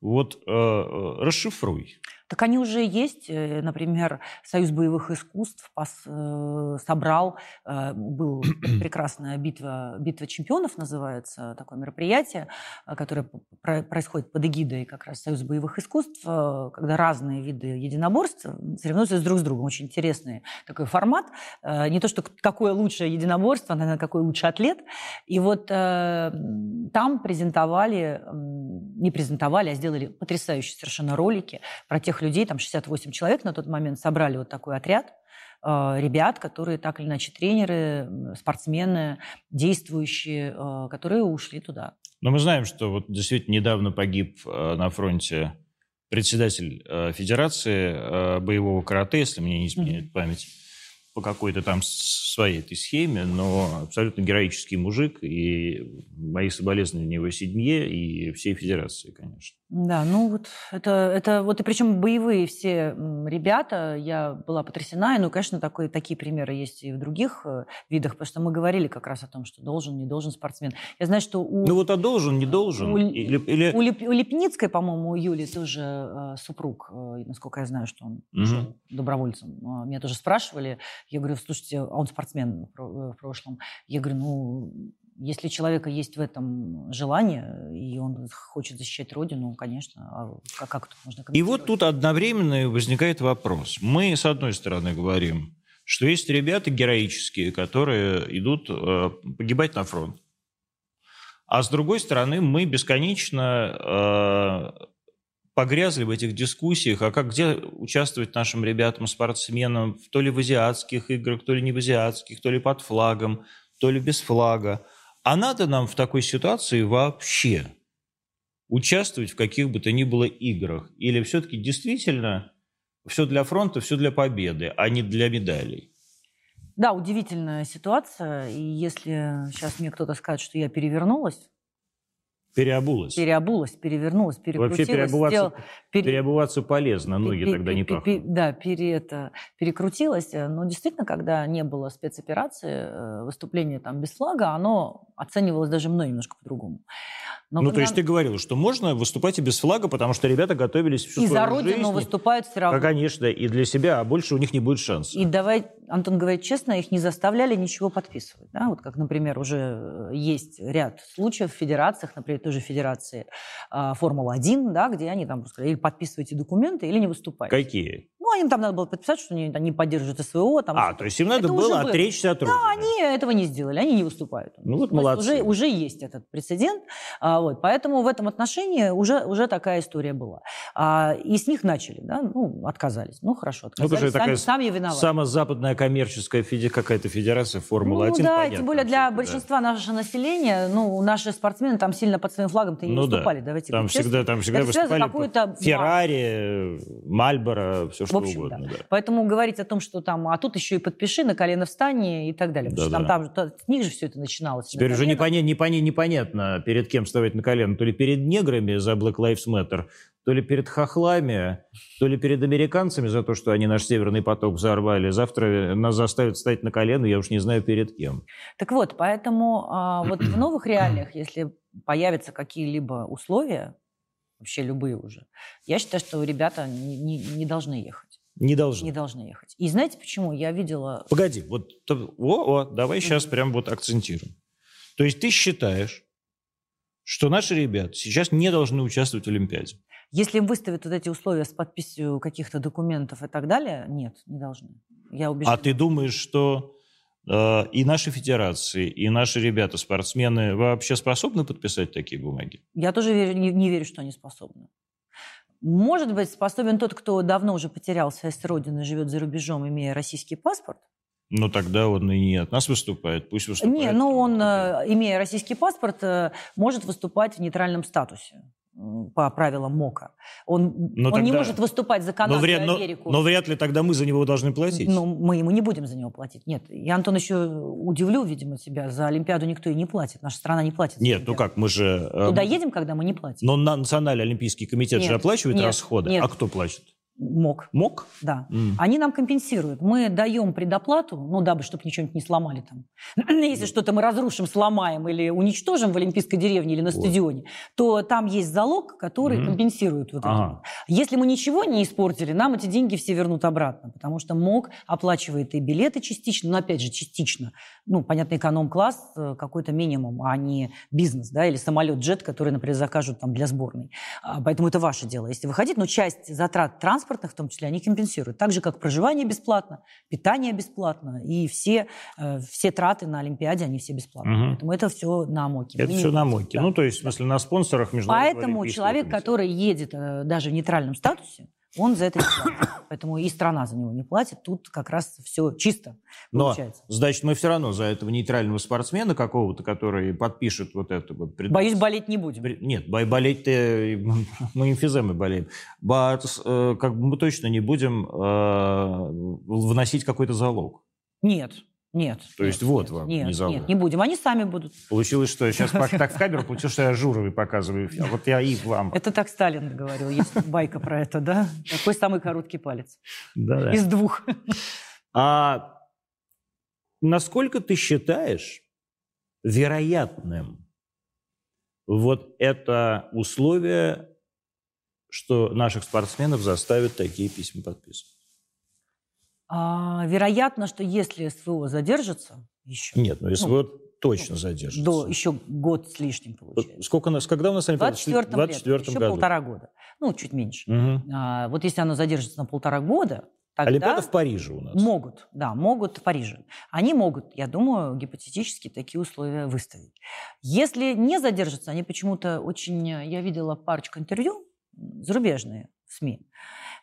Вот э, э расшифруй. Так они уже есть. Э, например, Союз боевых искусств э, собрал, э, был прекрасная битва, битва чемпионов называется, такое мероприятие, которое происходит под эгидой как раз Союза боевых искусств, когда разные виды единоборств соревнуются друг с другом. Очень интересный такой формат. Не то, что какое лучшее единоборство, а, наверное, какой лучший атлет. И вот там презентовали, не презентовали, а сделали потрясающие совершенно ролики про тех людей, там 68 человек на тот момент, собрали вот такой отряд э, ребят, которые так или иначе тренеры, спортсмены, действующие, э, которые ушли туда. Но мы знаем, что вот действительно недавно погиб э, на фронте председатель Федерации боевого карате, если мне не изменяет mm-hmm. память по какой-то там своей этой схеме, но абсолютно героический мужик, и мои соболезнования его семье и всей федерации, конечно. Да, ну вот это, это вот и причем боевые все ребята, я была потрясена, и, ну, конечно, такой, такие примеры есть и в других э, видах, потому что мы говорили как раз о том, что должен, не должен спортсмен. Я знаю, что у... Ну вот а должен, не должен? У, или, или... у, Леп, у Лепницкой, по-моему, у Юли тоже э, супруг, э, насколько я знаю, что он угу. добровольцем. Э, меня тоже спрашивали, я говорю, слушайте, а он спортсмен в прошлом. Я говорю, ну, если у человека есть в этом желание, и он хочет защищать Родину, конечно, а как, как тут можно И вот тут одновременно возникает вопрос. Мы, с одной стороны, говорим, что есть ребята героические, которые идут э, погибать на фронт. А с другой стороны, мы бесконечно э, погрязли в этих дискуссиях, а как где участвовать нашим ребятам, спортсменам, то ли в азиатских играх, то ли не в азиатских, то ли под флагом, то ли без флага. А надо нам в такой ситуации вообще участвовать в каких бы то ни было играх? Или все-таки действительно все для фронта, все для победы, а не для медалей? Да, удивительная ситуация. И если сейчас мне кто-то скажет, что я перевернулась, Переобулась. Переобулась, перевернулась, перекрутилась. Вообще переобуваться, сделал, пере... переобуваться полезно, ноги пере, тогда не пере, пахнут. Да, пере, это, перекрутилась. Но действительно, когда не было спецоперации, э, выступление там без флага, оно оценивалось даже мной немножко по-другому. Но ну, когда... то есть ты говорил, что можно выступать и без флага, потому что ребята готовились всю и свою за родину жизнь. выступают все равно. Да, конечно, и для себя, а больше у них не будет шанса. И давай, Антон говорит честно, их не заставляли ничего подписывать. Да? Вот как, например, уже есть ряд случаев в федерациях, например, той же федерации э, Формула-1, да, где они там сказали, или подписывайте документы, или не выступайте. Какие? Ну, им там надо было подписать, что они не поддерживают СВО. Там, а, то есть им надо это было отречься от Родины. Да, они этого не сделали, они не выступают. Ну вот молодцы. Уже, уже есть этот прецедент. А, вот, поэтому в этом отношении уже, уже такая история была. А, и с них начали, да, ну, отказались. Ну, хорошо, отказались. Ну, сами, такая сами виноваты. Самая западная коммерческая феди, какая-то федерация Формула-1, Ну, да, понятно, тем более для большинства да. нашего населения, ну, наши спортсмены там сильно под своим флагом-то не ну, выступали. Да. Давайте там всегда, там всегда выступали Феррари, Мальборо, все что общем, угодно. Да. Да. Поэтому говорить о том, что там, а тут еще и подпиши, на колено встань и так далее. Да, потому да. что там, там с них же все это начиналось. Теперь уже непонятно, непонятно, непонятно, перед кем вставать на колено. То ли перед неграми за Black Lives Matter, то ли перед хохлами, то ли перед американцами за то, что они наш Северный поток взорвали. Завтра нас заставят встать на колено, я уж не знаю перед кем. Так вот, поэтому а, вот в новых реалиях, если появятся какие-либо условия, вообще любые уже, я считаю, что ребята не, не, не должны ехать. Не должны. Не должны ехать. И знаете почему? Я видела... Погоди, вот о, о, давай сейчас прям вот акцентируем. То есть ты считаешь, что наши ребята сейчас не должны участвовать в Олимпиаде? Если им выставят вот эти условия с подписью каких-то документов и так далее, нет, не должны. Я убеждена. А ты думаешь, что э, и наши федерации, и наши ребята, спортсмены, вообще способны подписать такие бумаги? Я тоже верю, не, не верю, что они способны. Может быть, способен тот, кто давно уже потерял связь с родиной, живет за рубежом, имея российский паспорт? Ну, тогда он и не от нас выступает, пусть выступает. Не, ну он, э, имея российский паспорт, э, может выступать в нейтральном статусе по правилам МОКа. Он, но он тогда, не может выступать за Канаду но вряд, и Америку. Но, но вряд ли тогда мы за него должны платить. Ну, мы ему не будем за него платить. Нет, я, Антон, еще удивлю, видимо, тебя. За Олимпиаду никто и не платит. Наша страна не платит. Нет, ну как, мы же... Туда э, едем, когда мы не платим. Но Национальный олимпийский комитет нет, же оплачивает нет, расходы. Нет. А кто платит? МОК. МОК? Да. Mm. Они нам компенсируют. Мы даем предоплату, ну, дабы, чтобы ничего не сломали там. Если что-то мы разрушим, сломаем или уничтожим в Олимпийской деревне или на вот. стадионе, то там есть залог, который mm. компенсирует вот ага. это. Если мы ничего не испортили, нам эти деньги все вернут обратно, потому что МОК оплачивает и билеты частично, но опять же частично. Ну, понятно, эконом-класс э, какой-то минимум, а не бизнес, да, или самолет-джет, который, например, закажут там для сборной. А, поэтому это ваше дело. Если выходить, но часть затрат транспорта транспортных в том числе, они компенсируют. Так же, как проживание бесплатно, питание бесплатно, и все, э, все траты на Олимпиаде, они все бесплатные. Угу. Поэтому это все на МОКе. Это Мы все на МОКе. Да. Ну, то есть, в смысле, на спонсорах международного Поэтому человек, комитета. который едет э, даже в нейтральном статусе, он за это не платит. Поэтому и страна за него не платит. Тут как раз все чисто Но, получается. значит, мы все равно за этого нейтрального спортсмена какого-то, который подпишет вот это вот... Пред... Боюсь, болеть не будем. Нет, болеть-то мы эмфиземой болеем. Э, как бы мы точно не будем э, вносить какой-то залог. Нет, нет. То нет, есть вот вам нет, не залог. Нет, не будем. Они сами будут. Получилось, что я сейчас так в камеру получилось, что я Журовой показываю. А вот я и вам. Это так Сталин говорил. Есть байка про это, да? Какой самый короткий палец? Да. Из двух. А насколько ты считаешь вероятным вот это условие, что наших спортсменов заставят такие письма подписывать? А, вероятно, что если СВО задержится еще... Нет, ну СВО ну, точно задержится. До еще год с лишним получается. Сколько у нас, когда у нас Олимпиада? В 24 24 еще году. полтора года. Ну, чуть меньше. Угу. А, вот если оно задержится на полтора года, тогда Олимпиада в Париже у нас. могут, да, могут в Париже. Они могут, я думаю, гипотетически такие условия выставить. Если не задержатся, они почему-то очень... Я видела парочку интервью, зарубежные СМИ,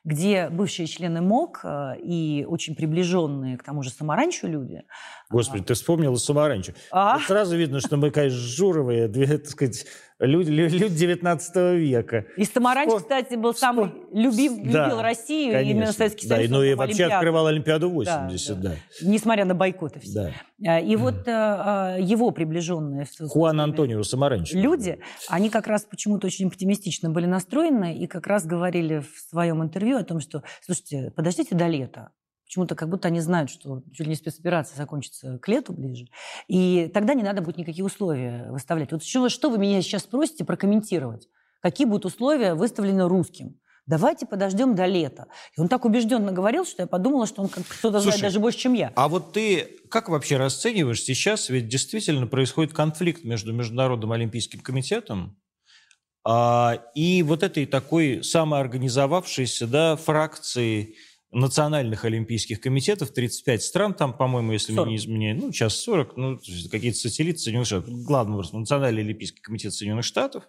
где бывшие члены МОК э, и очень приближенные к тому же Самаранчу люди... Господи, ты вспомнила Самаранчу. А? Вот Сразу видно, что мы, конечно, журовые, две, так сказать, люди, лю- люди 19 века. И Самаранч, Спор- кстати, был самый любим, Да, любил Россию, Конечно. именно Советский да, Союз. и, ну и вообще Олимпиаду. открывал Олимпиаду 80, Да, да. Несмотря на бойкоты все. да. А, И вот э, э, его приближенные Хуан Антонио Самаранчо. люди, они как раз почему-то очень оптимистично были настроены и как раз говорили в своем интервью о том, что, слушайте, подождите до лета. Почему-то как будто они знают, что чуть ли не спецоперация закончится к лету ближе. И тогда не надо будет никакие условия выставлять. Вот что, что вы меня сейчас просите прокомментировать? Какие будут условия выставлены русским? Давайте подождем до лета. И он так убежденно говорил, что я подумала, что он кто-то знает даже больше, чем я. А вот ты как вообще расцениваешь сейчас, ведь действительно происходит конфликт между Международным Олимпийским комитетом а, и вот этой такой самоорганизовавшейся да, фракцией национальных олимпийских комитетов, 35 стран, там, по-моему, если меня 40. не изменяет, ну, сейчас 40, ну, какие-то сателлиты Соединенных Штатов, главным образом, Национальный олимпийский комитет Соединенных Штатов,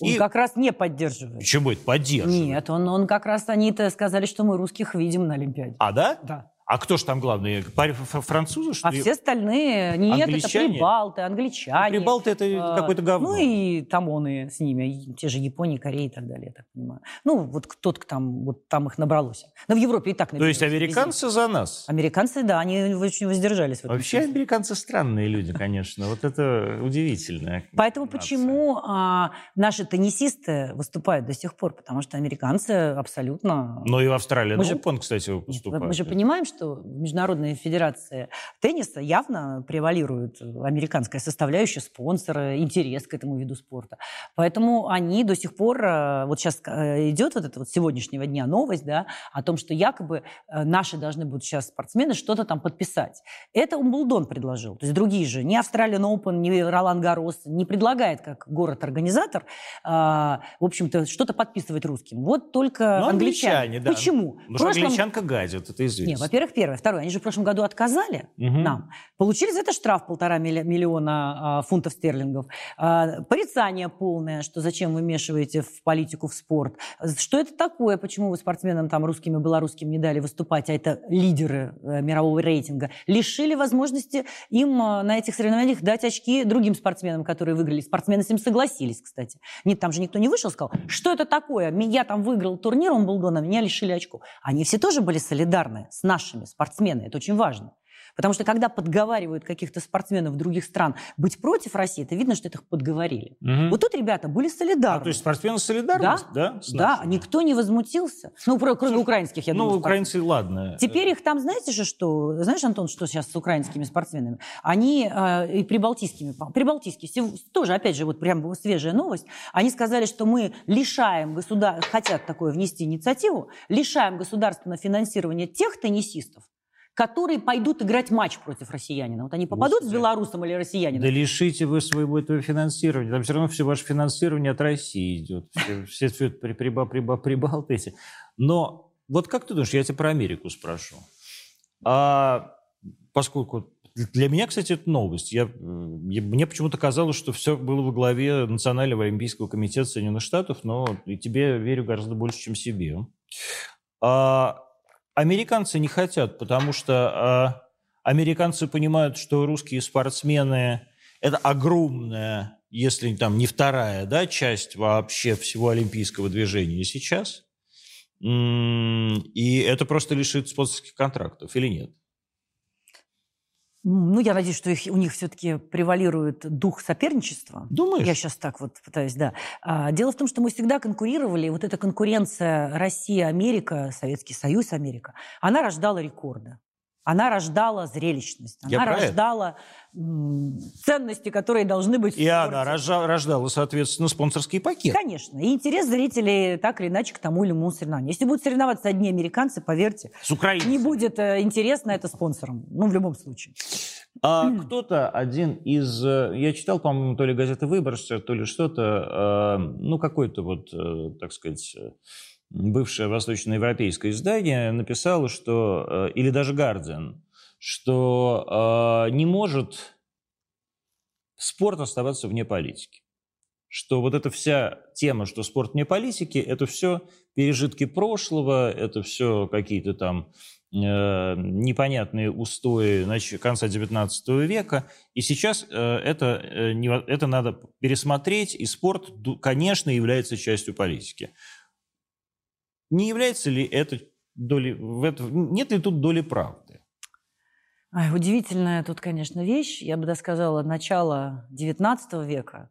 Он и- как раз не поддерживает. почему это поддерживает? Нет, он, он как раз, они-то сказали, что мы русских видим на Олимпиаде. А, да? Да. А кто же там главный? Французы, что А ли? все остальные, нет, Англичане? это прибалты, англичане. Прибалты это А, какое-то говно. Ну и там он и с ними, и те же Япония, Корея и так далее, я так понимаю. Ну, вот тот, кто там, вот там их набралось. Но в Европе и так То есть американцы за нас? везде. Американцы, да, они очень воздержались в этом Вообще смысле. американцы странные люди, конечно. Вот это удивительно. Поэтому почему а, наши теннисисты выступают до сих пор? Потому что американцы абсолютно... Но и в Австралии Мы же- Open, кстати, Нет, поступает. Мы же понимаем, что в Международной федерации тенниса явно превалирует американская составляющая, спонсоры, интерес к этому виду спорта. Поэтому они до сих пор, э, вот сейчас э, идет вот эта вот сегодняшнего дня новость, да, о том, что якобы э, наши должны будут сейчас спортсмены что-то там подписать. Это Умблдон предложил. То есть другие же, ни Австралиан Open, ни Ролан Гарос не предлагает как город-организатор, э, в общем-то, что-то подписывать русским. Вот только Ну, англичане. англичане, да. Почему? Потому что англичанка гадит, это известно. не, во-первых, первое. Второе, они же в прошлом году отказали Мгм. нам. Получили за это штраф полтора милли- миллиона а, фунтов стерлингов. А, порицание полное, что зачем вы вмешиваете в политику, в спорт. Что это такое? Почему вы спортсменам там русским и белорусским не дали выступать, а это лидеры э, мирового рейтинга? Лишили возможности им а, на этих соревнованиях дать очки другим спортсменам, которые выиграли. Спортсмены с ним согласились, кстати. Нет, там же никто не вышел, сказал, что это такое? Я там выиграл турнир Умблдона, меня лишили очков. Они все тоже были солидарны с нашими спортсменами. Это очень важно. Потому что когда подговаривают каких-то спортсменов других стран быть против России, это видно, что это их подговорили. Мгм. Вот тут ребята были солидарны. А, то есть спортсмены солидарность, да? с да, нашими? никто не возмутился. Ну, про- кроме украинских, я Ну, думаю, украинцы, ладно. Теперь их там, знаете же, что, знаешь, Антон, что сейчас с украинскими спортсменами? Они э, и прибалтийскими, прибалтийские, тоже, опять же, вот прям свежая новость, они сказали, что мы лишаем государ... хотят такое внести инициативу, лишаем государственного финансирования тех теннисистов, которые пойдут играть матч против россиянина. Вот они попадут Господи. с белорусом или россиянином? Да лишите вы своего этого финансирования. Там все равно все ваше финансирование от России идет. Все, все, это при, приба, приба, прибалтайте. Но вот как ты думаешь, я тебя про Америку спрошу. А поскольку для меня, кстати, это новость. Я, я- мне почему-то казалось, что все было во главе Национального олимпийского комитета Соединенных Штатов, но и тебе верю гораздо больше, чем себе. А, американцы не хотят, потому что а, американцы понимают, что русские спортсмены – это огромная, если там не вторая, да, часть вообще всего олимпийского движения сейчас. И это просто лишит спонсорских контрактов или нет? Ну, я надеюсь, что их, у них все-таки превалирует дух соперничества. Думаешь? Я сейчас так вот пытаюсь, да. А, Дело в том, что мы всегда конкурировали, и вот эта конкуренция Россия-Америка, Советский Союз, Америка, она рождала рекорды. Она рождала зрелищность, она рождала ценности, которые должны быть в И она рождала, соответственно, спонсорский пакет. Конечно. И интерес зрителей так или иначе к тому или иному соревнованию. Если будут соревноваться одни американцы, поверьте, С не будет э, интересно это спонсорам. Ну, в любом случае. А кто-то один из... э, Я читал, по-моему, то ли газета «Выборщик», то ли что-то, э, ну, какой-то вот, так сказать, бывшее восточноевропейское издание, написало, что, э, или даже Гардиан, что э, не может спорт оставаться вне политики. Что вот эта вся тема, что спорт вне политики, это все пережитки прошлого, это все какие-то там э, непонятные устои конца XIX века. И сейчас это, это надо пересмотреть, и спорт, конечно, является частью политики. Не является ли это доли, в это, нет ли тут доли правды? Ой, удивительная тут, конечно, вещь. Я бы даже сказала, начало XIX века.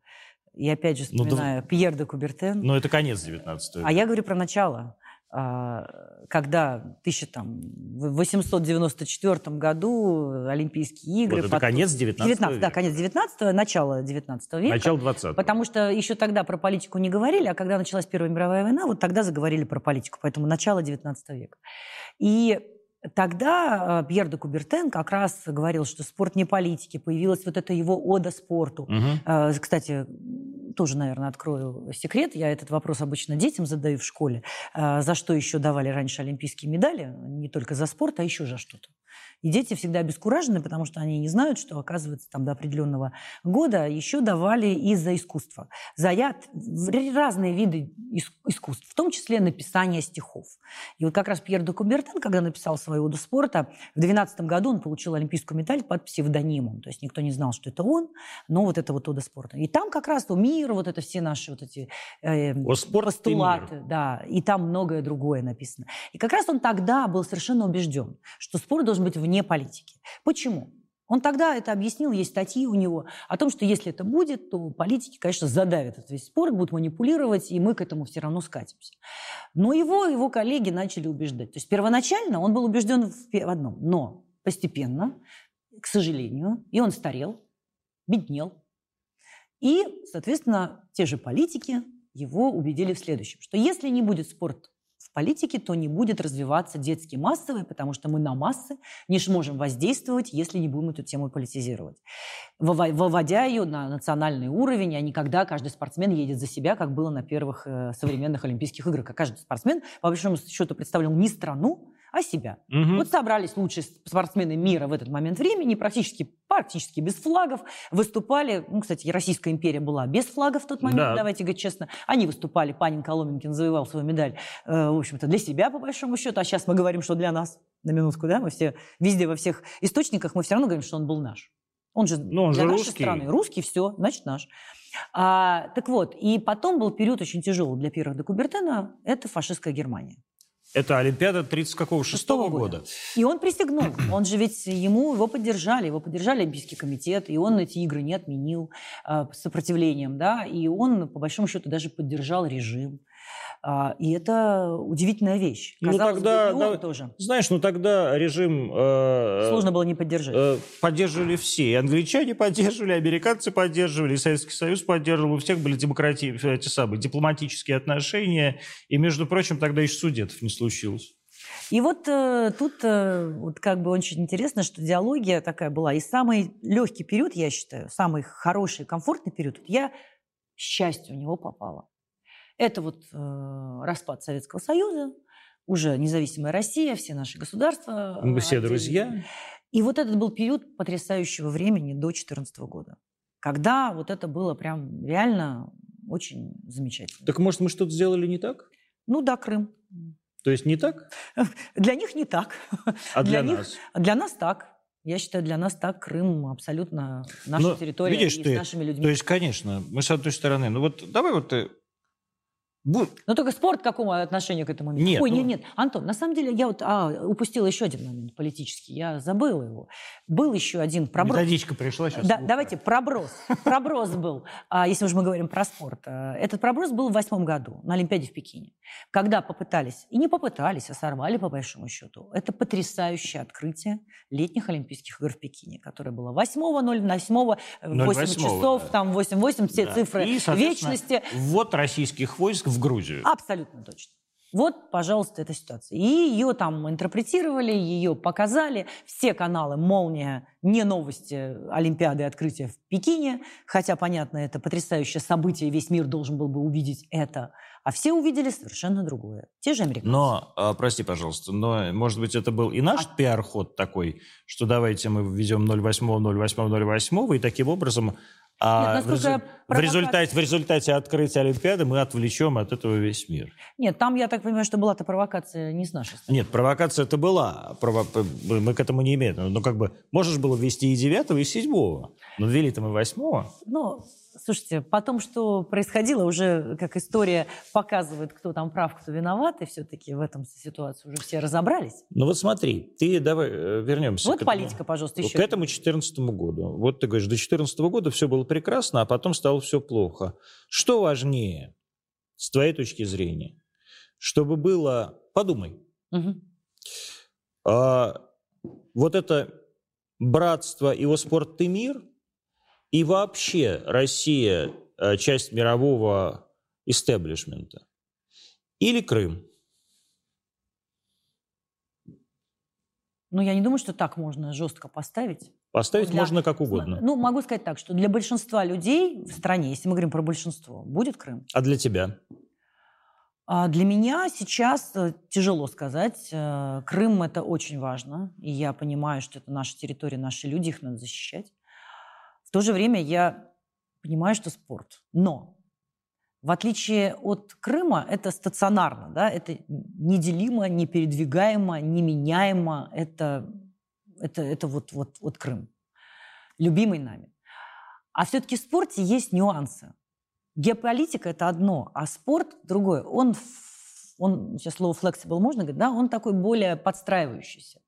И опять же вспоминаю ну, да, Пьер де Кубертен. Но это конец XIX века. А я говорю про начало. А, когда в 1894 году Олимпийские игры... Вот это под... конец 19 19 века. Да, конец 19 начало 19 века. Начало 20 Потому что еще тогда про политику не говорили, а когда началась Первая мировая война, вот тогда заговорили про политику. Поэтому начало 19 века. И Тогда Пьер де Кубертен как раз говорил, что спорт не политики, появилась вот эта его ода спорту. Угу. Кстати, тоже, наверное, открою секрет. Я этот вопрос обычно детям задаю в школе. А, за что еще давали раньше олимпийские медали? Не только за спорт, а еще за что-то. И дети всегда обескуражены, потому что они не знают, что, оказывается, там до определенного года еще давали и за искусство. За яд, разные виды искусств, в том числе написание стихов. И вот как раз Пьер де Кубертен, когда написал свою «Оду спорта», в 12 году он получил олимпийскую медаль под псевдонимом. То есть никто не знал, что это он, но вот это вот «Ода спорта». И там как раз то мир, вот это все наши вот эти э, постулаты. И да, и там многое другое написано. И как раз он тогда был совершенно убежден, что спорт должен быть вне политики. Почему? Он тогда это объяснил, есть статьи у него о том, что если это будет, то политики, конечно, задавят этот весь спорт, будут манипулировать, и мы к этому все равно скатимся. Но его, его коллеги начали убеждать. То есть первоначально он был убежден в одном, но постепенно, к сожалению, и он старел, беднел. И, соответственно, те же политики его убедили в следующем, что если не будет спорт в политике, то не будет развиваться детский массовый, потому что мы на массы не сможем воздействовать, если не будем эту тему политизировать. Выводя ее на национальный уровень, а не когда каждый спортсмен едет за себя, как было на первых э, современных Олимпийских играх. А каждый спортсмен, по большому счету, представлял не страну, а себя. Угу. Вот собрались лучшие спортсмены мира в этот момент времени, практически, практически без флагов, выступали, ну, кстати, Российская империя была без флага в тот момент, да. давайте говорить честно, они выступали, Панин Коломенкин завоевал свою медаль, э, в общем-то, для себя, по большому счету, а сейчас мы говорим, что для нас, на минутку, да, мы все, везде, во всех источниках мы все равно говорим, что он был наш. Он же ну, он для же нашей русский. страны. Русский, все, значит, наш. А, так вот, и потом был период очень тяжелый для первых де Кубертена, это фашистская Германия. Это Олимпиада 30 какого? Шестого года. года. И он присягнул. Он же ведь ему его поддержали, его поддержали Олимпийский комитет, и он эти игры не отменил э, сопротивлением, да, и он по большому счету даже поддержал режим. А, и это удивительная вещь. Ну, Казалось ну тогда, бы, да, тоже. Знаешь, ну тогда режим... Э, Сложно было не поддержать. Э, поддерживали все. И англичане поддерживали, и американцы поддерживали, и Советский Союз поддерживал. У всех были демократии, эти самые, дипломатические отношения. И, между прочим, тогда еще судетов не случилось. И вот э, тут э, вот как бы очень интересно, что диалогия такая была. И самый легкий период, я считаю, самый хороший, комфортный период, я счастью в него попала. Это вот э, распад Советского Союза, уже независимая Россия, все наши государства. Мы все друзья. И вот этот был период потрясающего времени до 2014 года, когда вот это было прям реально очень замечательно. Так может мы что-то сделали не так? Ну да, Крым. То есть не так? Для них не так. А для, для нас? Для нас так. Я считаю, для нас так Крым абсолютно наша Но, территория видишь, и ты, с нашими людьми. То есть, конечно, мы с одной стороны, ну вот давай вот ты но ну, только спорт к какому отношению к этому? Нет. Ой, ну... нет, нет. Антон, на самом деле я вот а, упустила еще один момент политический. Я забыла его. Был еще один проброс. Методичка пришла сейчас. Да, давайте, проброс. Проброс был, а, если уж мы говорим про спорт. А, этот проброс был в восьмом году на Олимпиаде в Пекине. Когда попытались, и не попытались, а сорвали по большому счету. Это потрясающее открытие летних Олимпийских игр в Пекине, которое было 8-0, 8 8 часов, да. там 8-8, все да. цифры и, вечности. ввод российских войск в Грузию. Абсолютно точно. Вот, пожалуйста, эта ситуация. И ее там интерпретировали, ее показали. Все каналы «Молния», не новости Олимпиады открытия в Пекине, хотя, понятно, это потрясающее событие, весь мир должен был бы увидеть это. А все увидели совершенно другое. Те же американцы. Но, а, прости, пожалуйста, но, может быть, это был и наш а... пиар-ход такой, что давайте мы введем 08, 08, 08, и таким образом а Нет, в, резу... в, результате, в результате открытия Олимпиады мы отвлечем от этого весь мир. Нет, там, я так понимаю, что была-то провокация не с нашей стороны. Нет, провокация это была. Прово... Мы к этому не имеем. Но ну, как бы можешь было ввести и девятого, и седьмого. Но ввели-то мы восьмого. Ну, Слушайте, потом, что происходило, уже как история показывает, кто там прав, кто виноват, и все-таки в этом ситуации уже все разобрались. Ну вот смотри, ты давай э, вернемся. Вот политика, этому, пожалуйста, еще. К этому 2014 году. Вот ты говоришь, до 2014 года все было прекрасно, а потом стало все плохо. Что важнее, с твоей точки зрения? Чтобы было... Подумай. Угу. А, вот это братство, его спорт «Ты мир» – и вообще Россия э, часть мирового истеблишмента? Или Крым? Ну, я не думаю, что так можно жестко поставить. Поставить для... можно как угодно. Ну, могу сказать так, что для большинства людей в стране, если мы говорим про большинство, будет Крым. А для тебя? А для меня сейчас э, тяжело сказать. Э, Крым – это очень важно. И я понимаю, что это наша территория, наши люди, их надо защищать. В то же время я понимаю, что спорт. Но в отличие от Крыма, это стационарно, да, это неделимо, непередвигаемо, неменяемо. Это, это, это вот, вот, вот Крым, любимый нами. А все-таки в спорте есть нюансы. Геополитика – это одно, а спорт – другое. Он, он, сейчас слово flexible можно говорить, да, он такой более подстраивающийся.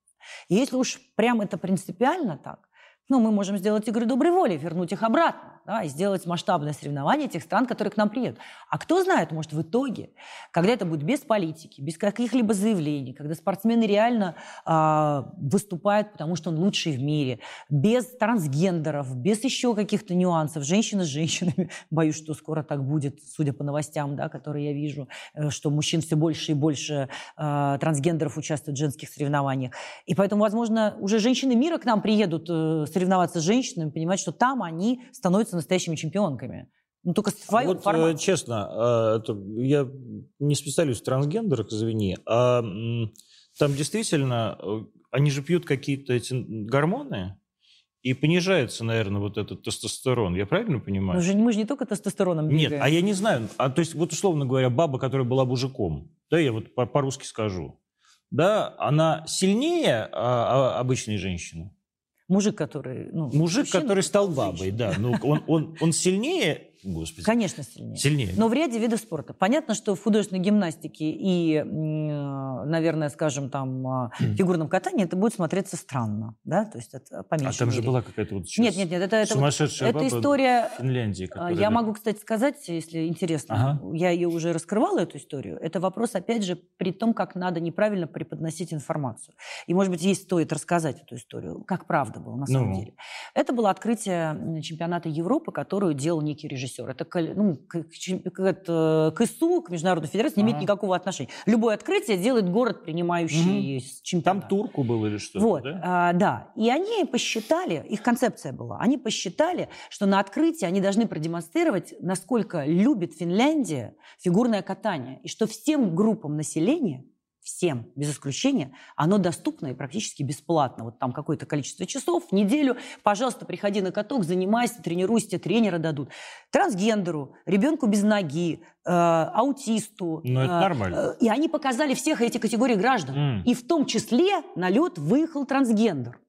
И если уж прям это принципиально так, ну, мы можем сделать игры доброй воли, вернуть их обратно, да, и сделать масштабное соревнование тех стран, которые к нам приедут. А кто знает, может, в итоге, когда это будет без политики, без каких-либо заявлений, когда спортсмены реально э, выступают, потому что он лучший в мире, без трансгендеров, без еще каких-то нюансов, женщины с женщинами, боюсь, что скоро так будет, судя по новостям, да, которые я вижу, э, что мужчин все больше и больше э, трансгендеров участвуют в женских соревнованиях. И поэтому, возможно, уже женщины мира к нам приедут э, соревноваться с женщинами, понимать, что там они становятся настоящими чемпионками. Ну, только в своем вот, формате. честно, а, это, я не специалист в трансгендерах, извини, а там действительно, э, они же пьют какие-то эти гормоны, и понижается, наверное, вот этот тестостерон. Я правильно понимаю? Мы же, мы же не только тестостероном бегаем. Нет, а я не знаю. А то есть, вот условно говоря, баба, которая была мужиком, да, я вот по-русски скажу, да, она сильнее а, а, обычной женщины? Мужик, который... Ну, Мужик, мужчина, который стал бабой, да. Ну, он, он, он сильнее Господи. Конечно, сильнее. Сильнее. Но в ряде видов спорта. Понятно, что в художественной гимнастике и, наверное, скажем, там, а, фигурном катании это будет смотреться странно, да, то есть это по А там мере. же была какая-то вот Нет, нет, нет, это, это, сумасшедшая это история... Финляндии. Которая... Я могу, кстати, сказать, если интересно, ага. я ее уже раскрывала, эту историю. Это вопрос, опять же, при том, как надо неправильно преподносить информацию. И, может быть, ей стоит рассказать эту историю, как правда было на самом ну. деле. Это было открытие чемпионата Европы, которую делал некий режиссер режиссер. Это ну, к, к, к ИСУ, к Международной Федерации, не имеет а. никакого отношения. Любое открытие делает город, принимающий угу. чемпионат. Там турку был или что? Вот, да? А, да. И они посчитали, их концепция была, они посчитали, что на открытии они должны продемонстрировать, насколько любит Финляндия фигурное катание, и что всем группам населения всем, без исключения, оно доступно и практически бесплатно. Вот там какое-то количество часов в неделю. Пожалуйста, приходи на каток, занимайся, тренируйся, тренера дадут. Трансгендеру, ребенку без ноги, э, аутисту. Ну, это э, нормально. Э, и они показали всех эти категории граждан. Mm. И в том числе на лед выехал трансгендер.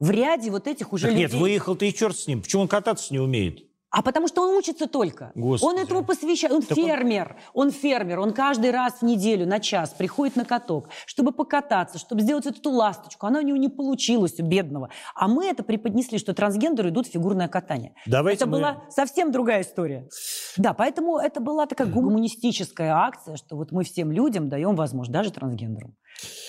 В ряде вот этих уже так людей... Нет, выехал ты и черт с ним. Почему он кататься не умеет? А потому что он учится только. Господи. Он этому посвящает. Он так фермер. Он... он фермер. Он каждый раз в неделю на час приходит на каток, чтобы покататься, чтобы сделать эту ласточку. Она у него не получилась, у бедного. А мы это преподнесли, что трансгендеры идут в фигурное катание. Давайте это мы... была совсем другая история. Да, поэтому это была такая гуманистическая акция, что вот мы всем людям даем возможность, даже трансгендерам.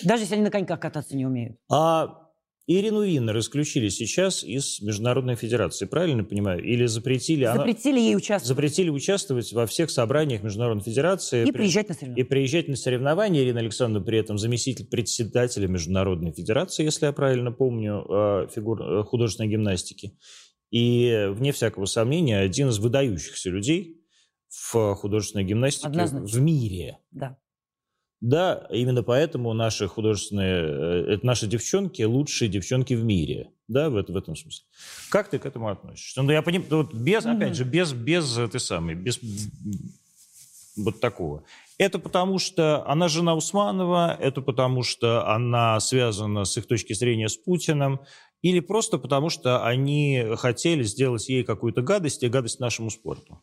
Даже если они на коньках кататься не умеют. А Ирину Виннер исключили сейчас из Международной Федерации, правильно понимаю? Или запретили... Запретили она... ей участвовать. Запретили участвовать во всех собраниях Международной Федерации. И при... приезжать на соревнования. И приезжать на соревнования. Ирина Александровна при этом заместитель председателя Международной Федерации, если я правильно помню, э, фигур... Э, художественной гимнастики. И, вне всякого сомнения, один из выдающихся людей в художественной гимнастике Однозначно. в мире. Да. Да, именно поэтому наши художественные, э, это наши девчонки лучшие девчонки в мире, да, в, в этом смысле. Как ты к этому относишься? Ну, я понимаю, вот без, mm-hmm. опять же, без, без ты самой, без вот такого. Это потому, что она жена Усманова, это потому, что она связана с их точки зрения с Путиным, или просто потому, что они хотели сделать ей какую-то гадость и гадость нашему спорту?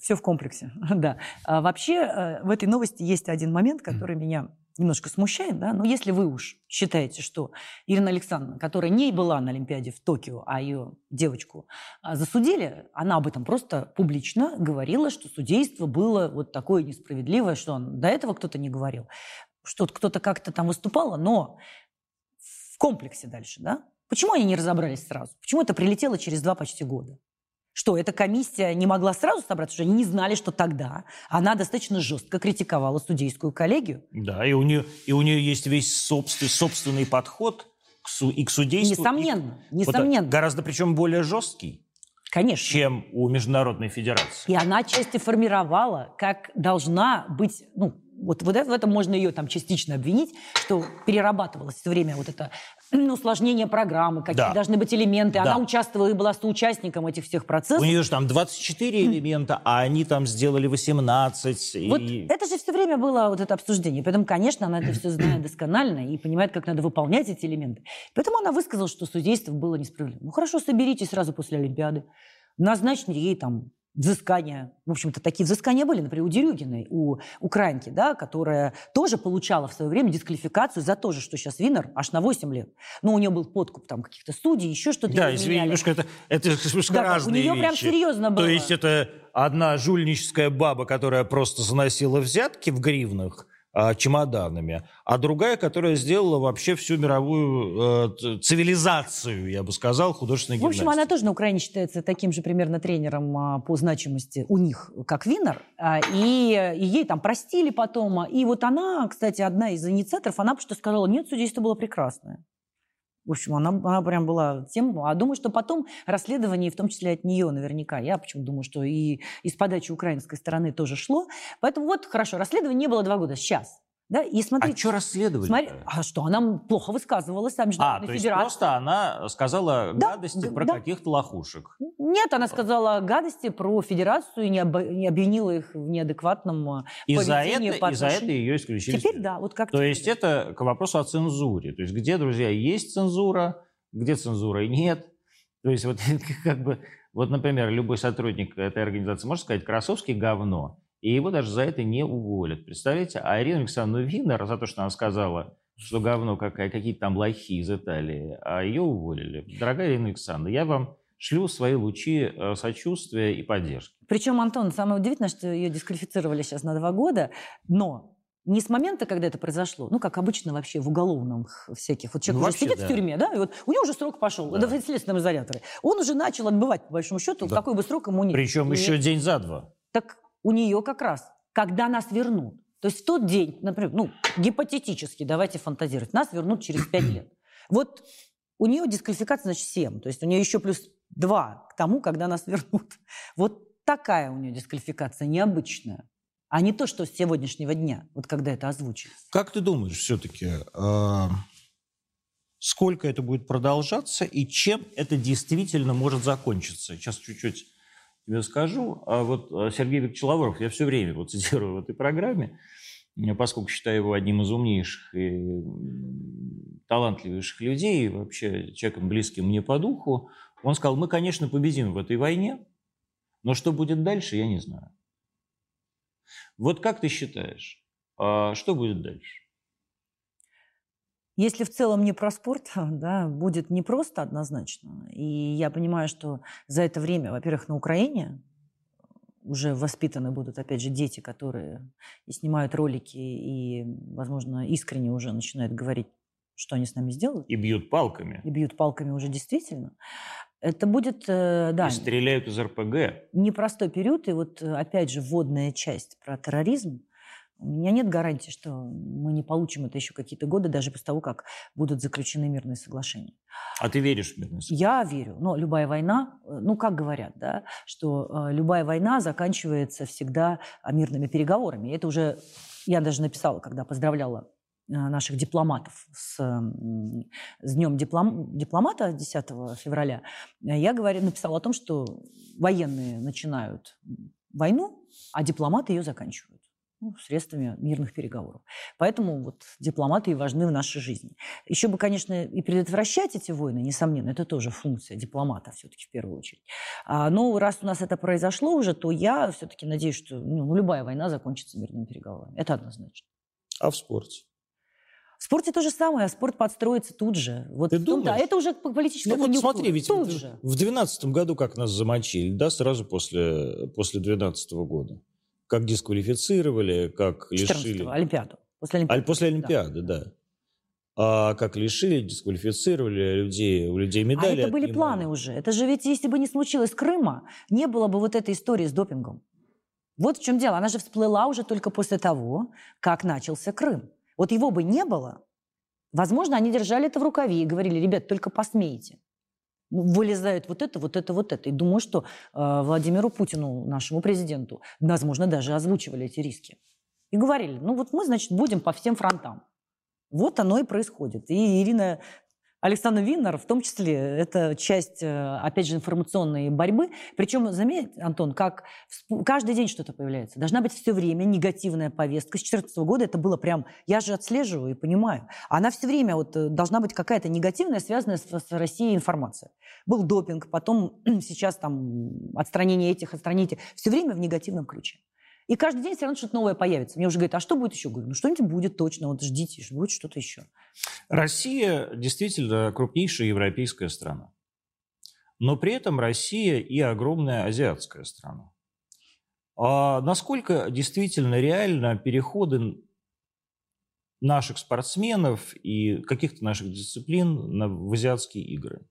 Все в комплексе, да. А вообще э, в этой новости есть один момент, который меня немножко смущает, да, но если вы уж считаете, что Ирина Александровна, которая не была на Олимпиаде в Токио, а ее девочку а, засудили, она об этом просто публично говорила, что судейство было вот такое несправедливое, что он, до этого кто-то не говорил, что кто-то как-то там выступало, но в комплексе дальше, да, Почему они не разобрались сразу? Почему это прилетело через два почти года? Что, эта комиссия не могла сразу собраться, что они не знали, что тогда она достаточно жестко критиковала судейскую коллегию? Да, и у нее, и у нее есть весь собственный, собственный подход к су, и к судейству. Несомненно, и, несомненно. Гораздо причем более жесткий. Конечно. чем у Международной Федерации. И она отчасти формировала, как должна быть, ну, вот, вот в этом можно ее там частично обвинить, что перерабатывалось все время вот это усложнение программы, какие да. должны быть элементы. Да. Она участвовала и была соучастником этих всех процессов. У нее же там 24 элемента, а они там сделали 18. Вот и... это же все время было вот это обсуждение. Поэтому, конечно, она это все знает досконально и понимает, как надо выполнять эти элементы. Поэтому она высказала, что судейство было несправедливо. Ну хорошо, соберитесь сразу после Олимпиады. Назначьте ей там взыскания. В общем-то, такие взыскания были, например, у Дерюгиной, у украинки, да, которая тоже получала в свое время дисквалификацию за то же, что сейчас Винер, аж на 8 лет. Но у нее был подкуп там каких-то судей, еще что-то. Да, извини, немножко это, это немножко да, разные У нее вещи. прям серьезно было. То есть это одна жульническая баба, которая просто заносила взятки в гривнах, а, чемоданами, а другая, которая сделала вообще всю мировую э, цивилизацию, я бы сказал, художественной гимнастики. В общем, она тоже на Украине считается таким же примерно тренером а, по значимости у них, как Винер, а, и, и ей там простили потом. И вот она, кстати, одна из инициаторов, она что сказала, нет, судейство было прекрасное. В общем, она, она прям была тем. А думаю, что потом расследование, в том числе от нее наверняка, я почему думаю, что и из подачи украинской стороны тоже шло. Поэтому вот, хорошо, расследование не было два года, сейчас. Да? И смотрите, а что расследовали? Смотри, а что, она плохо высказывалась о Международной а, то есть федерации. просто она сказала да, гадости про да. каких-то лохушек? Нет, она сказала гадости про федерацию и не, об, не обвинила их в неадекватном и поведении. За это, и за это ее исключили. Теперь да, вот как То есть это к вопросу о цензуре. То есть где, друзья, есть цензура, где цензуры нет. То есть вот как бы, вот, например, любой сотрудник этой организации может сказать «Красовский говно», и его даже за это не уволят. Представляете? А Ирина Александровна Винер за то, что она сказала, что говно какая, какие-то там лохи из Италии, а ее уволили. Дорогая Ирина Александровна, я вам шлю свои лучи э, сочувствия и поддержки. Причем, Антон, самое удивительное, что ее дисквалифицировали сейчас на два года, но не с момента, когда это произошло, ну, как обычно вообще в уголовном всяких. Вот человек ну, уже вообще, сидит да. в тюрьме, да, и вот у него уже срок пошел, да. в следственном изоляторе. Он уже начал отбывать, по большому счету, да. какой бы срок ему ни... Причем и... еще день за два. Так у нее как раз, когда нас вернут. То есть в тот день, например, ну, гипотетически, давайте фантазировать, нас вернут через 5 лет. Вот у нее дисквалификация, значит, 7. То есть у нее еще плюс 2 к тому, когда нас вернут. Вот такая у нее дисквалификация необычная. А не то, что с сегодняшнего дня, вот когда это озвучили. Как ты думаешь все-таки, а, сколько это будет продолжаться и чем это действительно может закончиться? Сейчас чуть-чуть тебе скажу. А вот э, Сергей Викторович Лавров, я все время его цитирую в этой программе, э, поскольку считаю его одним из умнейших и талантливейших людей, вообще человеком близким мне по духу, он сказал, мы, конечно, победим в этой войне, но что будет дальше, я не знаю. Вот как ты считаешь, а что будет дальше? Если в целом не про спорт, да, будет непросто однозначно. И я понимаю, что за это время, во-первых, на Украине уже воспитаны будут, опять же, дети, которые и снимают ролики, и, возможно, искренне уже начинают говорить, что они с нами сделают. И бьют палками. И бьют палками уже действительно. Это будет, э, да... И стреляют из РПГ. Непростой период. И вот, э, опять же, вводная часть про терроризм. У меня нет гарантии, что мы не получим это еще какие-то годы, даже после того, как будут заключены мирные соглашения. А ты веришь в мирные соглашения? Я верю. Но любая война, э, ну, как говорят, да, что любая война заканчивается всегда мирными переговорами. Это уже я даже написала, когда поздравляла Э, наших дипломатов с, с Днем диплом, дипломата 10 февраля, э, я говорю, написала о том, что военные начинают войну, а дипломаты ее заканчивают ну, средствами мирных переговоров. Поэтому вот дипломаты и важны в нашей жизни. Еще бы, конечно, и предотвращать эти войны, несомненно, это тоже функция дипломата все-таки в первую очередь. А, но раз у нас это произошло уже, то я все-таки надеюсь, что ну, любая война закончится мирными переговорами. Это однозначно. А в спорте? В спорте то же самое, а спорт подстроится тут же. Вот Ты думаешь? Да, это уже политическая Ну вот смотри, ведь тут в 2012 году как нас замочили, да, сразу после, после 2012 года. Как дисквалифицировали, как лишили... Олимпиаду. После Олимпиады. А, после Олимпиады, да. да. А как лишили, дисквалифицировали людей, у людей медали. А это были отнимали. планы уже. Это же ведь, если бы не случилось Крыма, не было бы вот этой истории с допингом. Вот в чем дело. Она же всплыла уже только после того, как начался Крым. Вот его бы не было, возможно, они держали это в рукаве и говорили, ребят, только посмейте. Вылезает вот это, вот это, вот это. И думаю, что э, Владимиру Путину, нашему президенту, возможно, даже озвучивали эти риски. И говорили, ну вот мы, значит, будем по всем фронтам. Вот оно и происходит. И Ирина Александр Виннер, в том числе, это часть, э, опять же, информационной борьбы. Причем, заметь, Антон, как каждый день что-то появляется. Должна быть все время негативная повестка. С 2014 года это было прям... Я же отслеживаю и понимаю. Она все время вот э, должна быть какая-то негативная, связанная с, с Россией информация. Был допинг, потом сейчас там отстранение этих, отстранение этих. Все время в негативном ключе. И каждый день все равно что-то новое появится. Мне уже говорят, а что будет еще? Говорю, ну что-нибудь будет точно, вот ждите, будет что-то еще. Россия действительно крупнейшая европейская страна. Но при этом Россия и огромная азиатская страна. А насколько действительно реально переходы наших спортсменов и каких-то наших дисциплин в азиатские игры?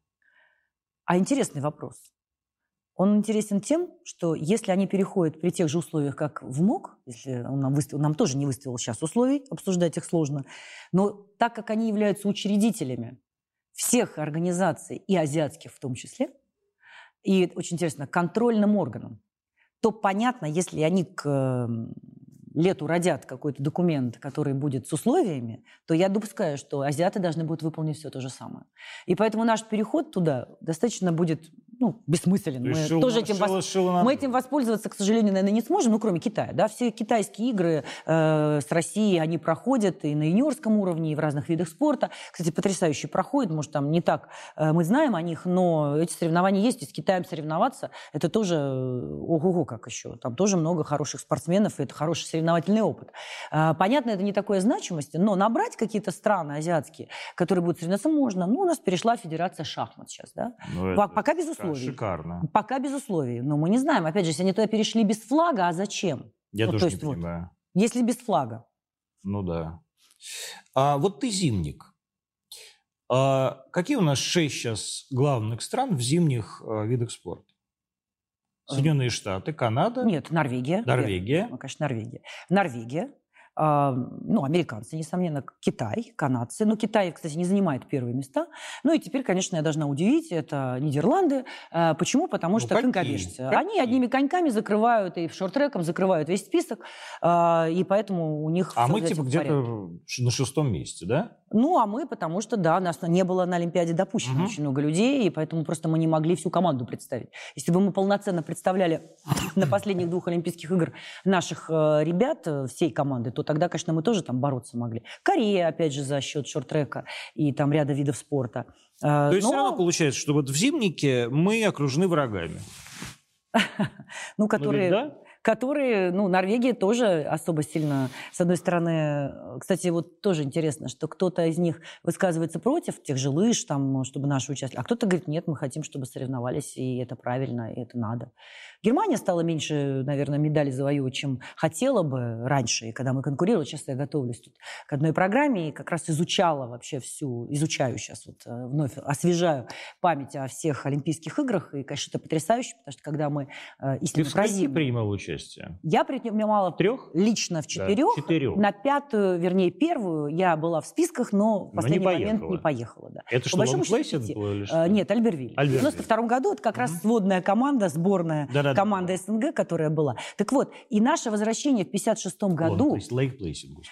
А интересный вопрос. Он интересен тем, что если они переходят при тех же условиях, как в МОК, если он нам, выставил, нам тоже не выставил сейчас условий, обсуждать их сложно, но так как они являются учредителями всех организаций, и азиатских в том числе, и очень интересно, контрольным органом, то понятно, если они к лету родят какой-то документ, который будет с условиями, то я допускаю, что азиаты должны будут выполнить все то же самое. И поэтому наш переход туда достаточно будет ну, бессмыслен. Мы, шил, тоже этим шил, вос... шил мы этим воспользоваться, к сожалению, наверное, не сможем, ну, кроме Китая. Да? Все китайские игры э, с Россией, они проходят и на юниорском уровне, и в разных видах спорта. Кстати, потрясающе проходят, может, там не так э, мы знаем о них, но эти соревнования есть, и с Китаем соревноваться, это тоже э, ого-го как еще. Там тоже много хороших спортсменов, и это хороший соревновательный опыт. Э, понятно, это не такой значимости, но набрать какие-то страны азиатские, которые будут соревноваться, можно. Ну, у нас перешла Федерация шахмат сейчас, да? Ну, это... Пока без условий. Шикарно. Пока без условий. Но мы не знаем. Опять же, если они туда перешли без флага, а зачем? Я ну, тоже то есть, не понимаю. Вот, если без флага. Ну да. А вот ты зимник. А какие у нас шесть сейчас главных стран в зимних а, видах спорта? Соединенные Штаты, Канада? Нет, Норвегия. Норвегия. Ну, конечно, Норвегия. Норвегия, ну, американцы, несомненно, Китай, канадцы. Но Китай, кстати, не занимает первые места. Ну и теперь, конечно, я должна удивить, это Нидерланды. А, почему? Потому ну, что какие? конькобежцы. Какие? Они одними коньками закрывают и шорт-треком закрывают весь список, а, и поэтому у них... А мы типа где-то на шестом месте, да? Ну, а мы, потому что, да, нас не было на Олимпиаде допущено угу. очень много людей, и поэтому просто мы не могли всю команду представить. Если бы мы полноценно представляли на последних двух Олимпийских игр наших э, ребят, э, всей команды, то тогда, конечно, мы тоже там бороться могли. Корея, опять же, за счет шорт-трека и там ряда видов спорта. Э, то есть Но... все равно получается, что вот в зимнике мы окружены врагами. Ну, которые... которые, ну, Норвегия тоже особо сильно, с одной стороны, кстати, вот тоже интересно, что кто-то из них высказывается против тех же лыж, там, чтобы наши участвовали, а кто-то говорит, нет, мы хотим, чтобы соревновались, и это правильно, и это надо. Германия стала меньше, наверное, медалей завоевывать, чем хотела бы раньше, и когда мы конкурировали, сейчас я готовлюсь тут к одной программе, и как раз изучала вообще всю, изучаю сейчас, вот э, вновь освежаю память о всех Олимпийских играх, и, конечно, это потрясающе, потому что когда мы э, истинно Ты в скольки принимал участие? Я принимала трех? лично в четырех. Да, четырех. На пятую, вернее, первую я была в списках, но в последний но не момент не поехала. Да. Это По что, Лейк-Плэсид было или что? Нет, Альбервиль. Альбервиль. В 92 году это как раз сводная команда, сборная да, да, команда да. СНГ, которая была. Так вот, и наше возвращение в 56 году...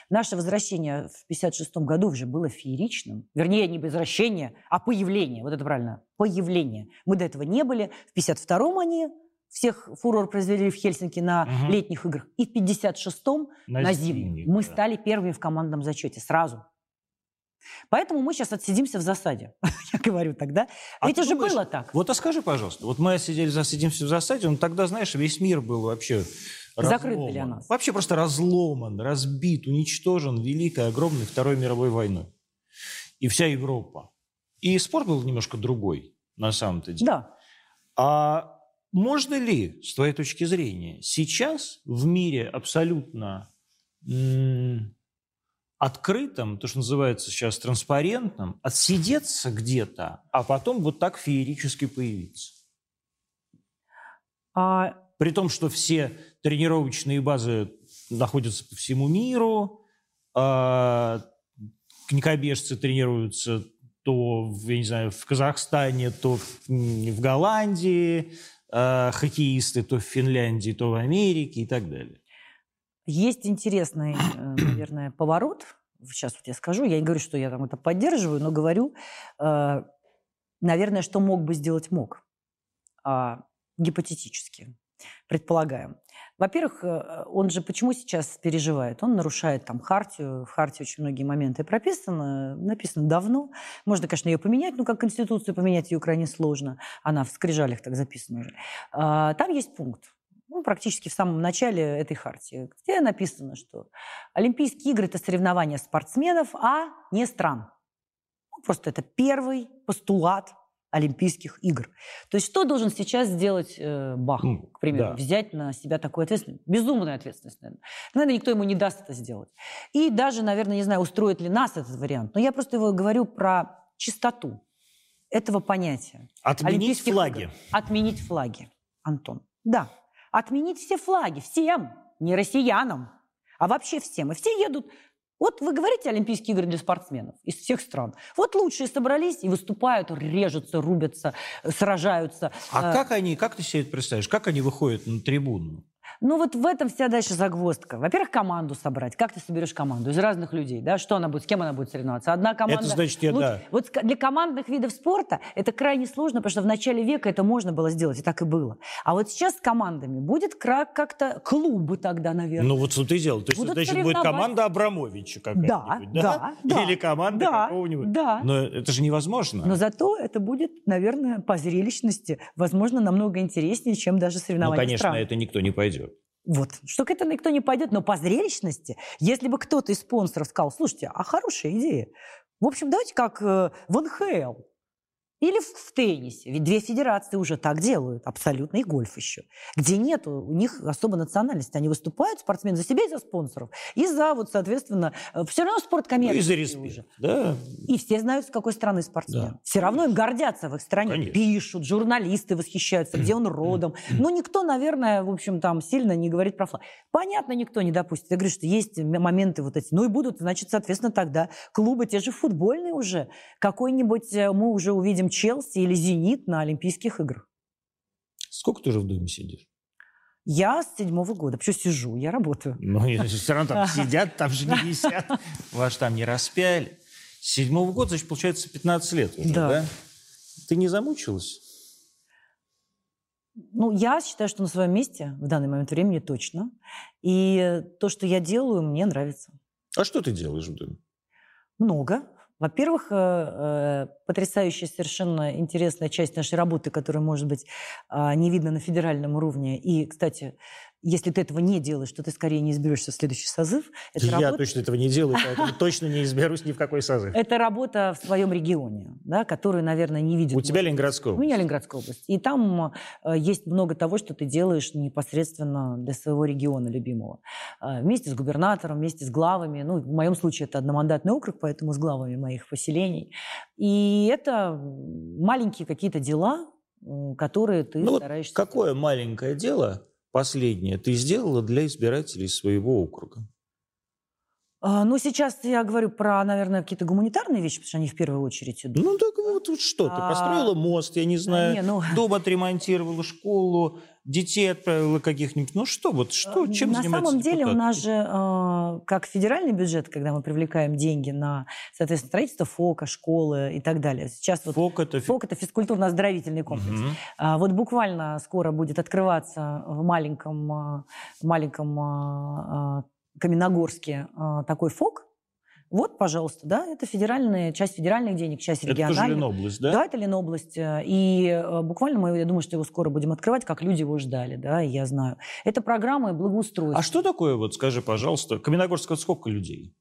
Наше возвращение в 56 году уже было фееричным. Вернее, не возвращение, а появление. Вот это правильно. Появление. Мы до этого не были. В 52-м они всех фурор произвели в Хельсинки на угу. летних играх. И в 56-м на, на зимних. Мы да. стали первыми в командном зачете сразу. Поэтому мы сейчас отсидимся в засаде, я говорю тогда. А Ведь уже думаешь, было так. Вот а скажи, пожалуйста, вот мы сидели, засидимся в засаде, ну тогда, знаешь, весь мир был вообще Закрыт для нас. Вообще просто разломан, разбит, уничтожен Великой, огромной Второй мировой войной. И вся Европа. И спорт был немножко другой, на самом-то деле. Да. А можно ли, с твоей точки зрения, сейчас в мире абсолютно открытым, то, что называется сейчас транспарентным, отсидеться где-то, а потом вот так феерически появиться. А... При том, что все тренировочные базы находятся по всему миру, а конькобежцы тренируются то, я не знаю, в Казахстане, то в Голландии, а хоккеисты то в Финляндии, то в Америке и так далее. Есть интересный, э, наверное, поворот. Сейчас вот я скажу. Я не говорю, что я там это поддерживаю, но говорю, э, наверное, что мог бы сделать мог. А, гипотетически. Предполагаем. Во-первых, э, он же почему сейчас переживает? Он нарушает там хартию. В хартии очень многие моменты прописаны. Написано давно. Можно, конечно, ее поменять, но как конституцию поменять ее крайне сложно. Она в скрижалях так записана уже. А, там есть пункт ну, практически в самом начале этой хартии, где написано, что Олимпийские игры – это соревнования спортсменов, а не стран. Ну, просто это первый постулат Олимпийских игр. То есть что должен сейчас сделать э, Бах, mm, к примеру, да. взять на себя такую ответственность? Безумную ответственность, наверное. Наверное, никто ему не даст это сделать. И даже, наверное, не знаю, устроит ли нас этот вариант, но я просто его говорю про чистоту этого понятия. Отменить флаги. Игр. Отменить флаги, Антон. Да, отменить все флаги, всем, не россиянам, а вообще всем. И все едут вот вы говорите Олимпийские игры для спортсменов из всех стран. Вот лучшие собрались и выступают, режутся, рубятся, сражаются. А э, как они, как ты себе это представляешь, как они выходят на трибуну? Ну вот в этом вся дальше загвоздка. Во-первых, команду собрать. Как ты соберешь команду из разных людей? Да? Что она будет, с кем она будет соревноваться? Одна команда... Это значит, я, да. Вот для командных видов спорта это крайне сложно, потому что в начале века это можно было сделать, и так и было. А вот сейчас с командами будет как-то клубы тогда, наверное. Ну вот что ты делал. То есть, значит, будет команда Абрамовича какая-нибудь, да? Да, да. Или команда да, какого-нибудь. Да. Но это же невозможно. Но зато это будет, наверное, по зрелищности, возможно, намного интереснее, чем даже соревнования Ну, конечно, стран. это никто не пойдет. Вот. Что к этому никто не пойдет, но по зрелищности, если бы кто-то из спонсоров сказал, слушайте, а хорошая идея. В общем, давайте как э, в НХЛ. Или в, в теннисе. Ведь две федерации уже так делают, абсолютно, и гольф еще. Где нет у них особо национальности. Они выступают, спортсмены, за себя и за спонсоров. И за, вот, соответственно, э, все равно спорт коммерческий ну, и за респект, уже. Да. И все знают, с какой страны спортсмен. Да. Все равно им гордятся в их стране. Конечно. Пишут, журналисты восхищаются, где он родом. Но никто, наверное, в общем, там сильно не говорит про флаг. Понятно, никто не допустит. Я говорю, что есть моменты вот эти. Ну и будут, значит, соответственно, тогда клубы, те же футбольные уже. Какой-нибудь э, мы уже увидим чем Челси или Зенит на Олимпийских играх. Сколько ты уже в доме сидишь? Я с седьмого года. Почему сижу? Я работаю. Ну, все равно там сидят, там же не висят. Вас там не распяли. С седьмого года, значит, получается 15 лет уже, да? да? Ты не замучилась? Ну, я считаю, что на своем месте в данный момент времени точно. И то, что я делаю, мне нравится. А что ты делаешь в доме? Много. Во-первых, э, э, потрясающая, совершенно интересная часть нашей работы, которая, может быть, а, не видна на федеральном уровне. И, кстати, если ты этого не делаешь, то ты скорее не изберешься в следующий созыв. Это Я работа... точно этого не делаю, поэтому точно не изберусь ни в какой созыв. Это работа в своем регионе, да, которую, наверное, не видят. У тебя Ленинградская область. У меня Ленинградская область. И там э, есть много того, что ты делаешь непосредственно для своего региона любимого. Э, вместе с губернатором, вместе с главами. Ну, в моем случае это одномандатный округ, поэтому с главами моих поселений. И это маленькие какие-то дела, которые ты ну, стараешься... Вот какое маленькое дело последнее ты сделала для избирателей своего округа? А, ну, сейчас я говорю про, наверное, какие-то гуманитарные вещи, потому что они в первую очередь идут. Ну, так вот, вот что, ты а, построила мост, я не знаю, не, ну... дом отремонтировала, школу, детей отправила каких-нибудь. Ну что, вот что, а, чем на занимается На самом деле депутат? у нас же, как федеральный бюджет, когда мы привлекаем деньги на, соответственно, строительство ФОКа, школы и так далее. Сейчас вот ФОК это, ФОК это физкультурно-оздоровительный комплекс. Угу. Вот буквально скоро будет открываться в маленьком, маленьком Каменогорске такой ФОК, вот, пожалуйста, да, это федеральная, часть федеральных денег, часть региональных. Это Ленобласть, да? Да, это Ленобласть. И э, буквально мы, я думаю, что его скоро будем открывать, как люди его ждали, да, я знаю. Это программа благоустройства. А что такое, вот скажи, пожалуйста, Каменогорск, сколько людей?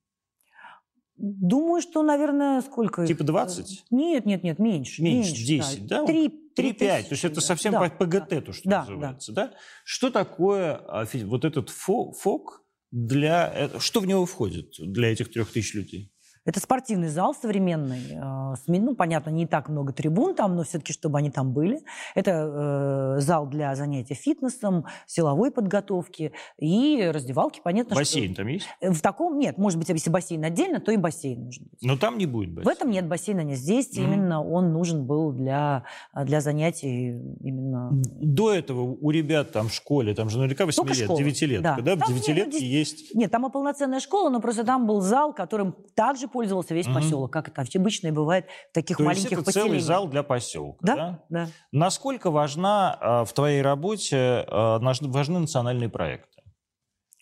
Думаю, что, наверное, сколько? Типа 20? Нет, нет, нет, меньше. Меньше, меньше 10, да? 3, 3-5, то есть это совсем да, ПГТ, да, то, что да, называется, да. да? Что такое а, вот этот ФОК, для... Э, что в него входит для этих трех тысяч людей? Это спортивный зал современный. Э, ну, понятно, не так много трибун там, но все-таки, чтобы они там были. Это э, зал для занятия фитнесом, силовой подготовки и раздевалки, понятно. Бассейн что... там есть? Э, в таком нет. Может быть, если бассейн отдельно, то и бассейн может быть. Но там не будет бассейна? В этом нет бассейна. Нет. Здесь mm-hmm. именно он нужен был для, для занятий именно... До этого у ребят там в школе, там же наверняка 8 лет, 9 лет, да? да? Там 9 лет есть... Нет, там и полноценная школа, но просто там был зал, которым также пользовался весь угу. поселок, как это обычно бывает в таких То маленьких есть это поселениях. целый зал для поселка, да? Да, да. Насколько важна э, в твоей работе э, важны национальные проекты?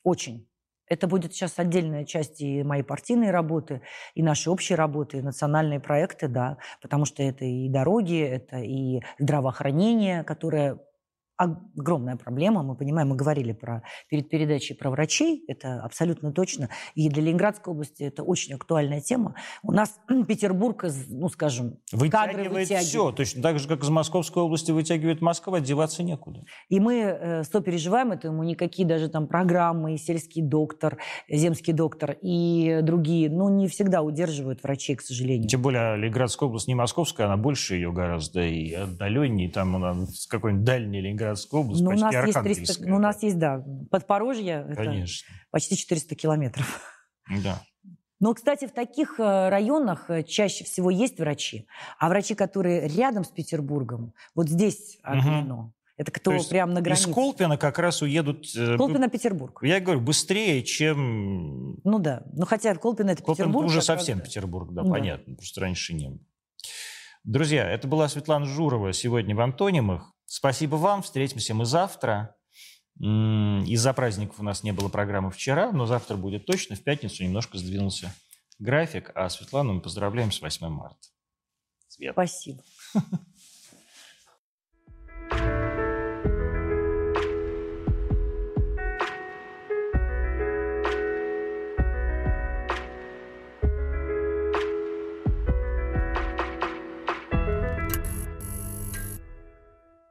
Очень. Это будет сейчас отдельная часть и моей партийной работы, и нашей общей работы, и национальные проекты, да, потому что это и дороги, это и здравоохранение, которое огромная проблема. Мы понимаем, мы говорили про, перед передачей про врачей, это абсолютно точно. И для Ленинградской области это очень актуальная тема. У нас Петербург, ну, скажем, вытягивает, вытягивает все. Точно так же, как из Московской области вытягивает Москва, деваться некуда. И мы э, сопереживаем этому. Никакие даже там программы, сельский доктор, земский доктор и другие, ну, не всегда удерживают врачей, к сожалению. Тем более Ленинградская область не московская, она больше ее гораздо и отдаленнее. Там она какой-нибудь дальний Ленинград Ленинградская область, ну, почти у нас есть 300, ну, у нас есть, да, Подпорожье, Конечно. это почти 400 километров. Да. Но, кстати, в таких э, районах э, чаще всего есть врачи, а врачи, которые рядом с Петербургом, вот здесь. Угу. Это кто То прям на границе. Из Колпина как раз уедут... Э, Колпина, Петербург. Я говорю, быстрее, чем... Ну да. Ну хотя Колпина это Колпин Петербург. уже совсем раз... Петербург, да, да, понятно. Просто раньше не было. Друзья, это была Светлана Журова сегодня в «Антонимах». Спасибо вам. Встретимся мы завтра. Из-за праздников у нас не было программы вчера, но завтра будет точно. В пятницу немножко сдвинулся график. А Светлану мы поздравляем с 8 марта. Свет. Спасибо.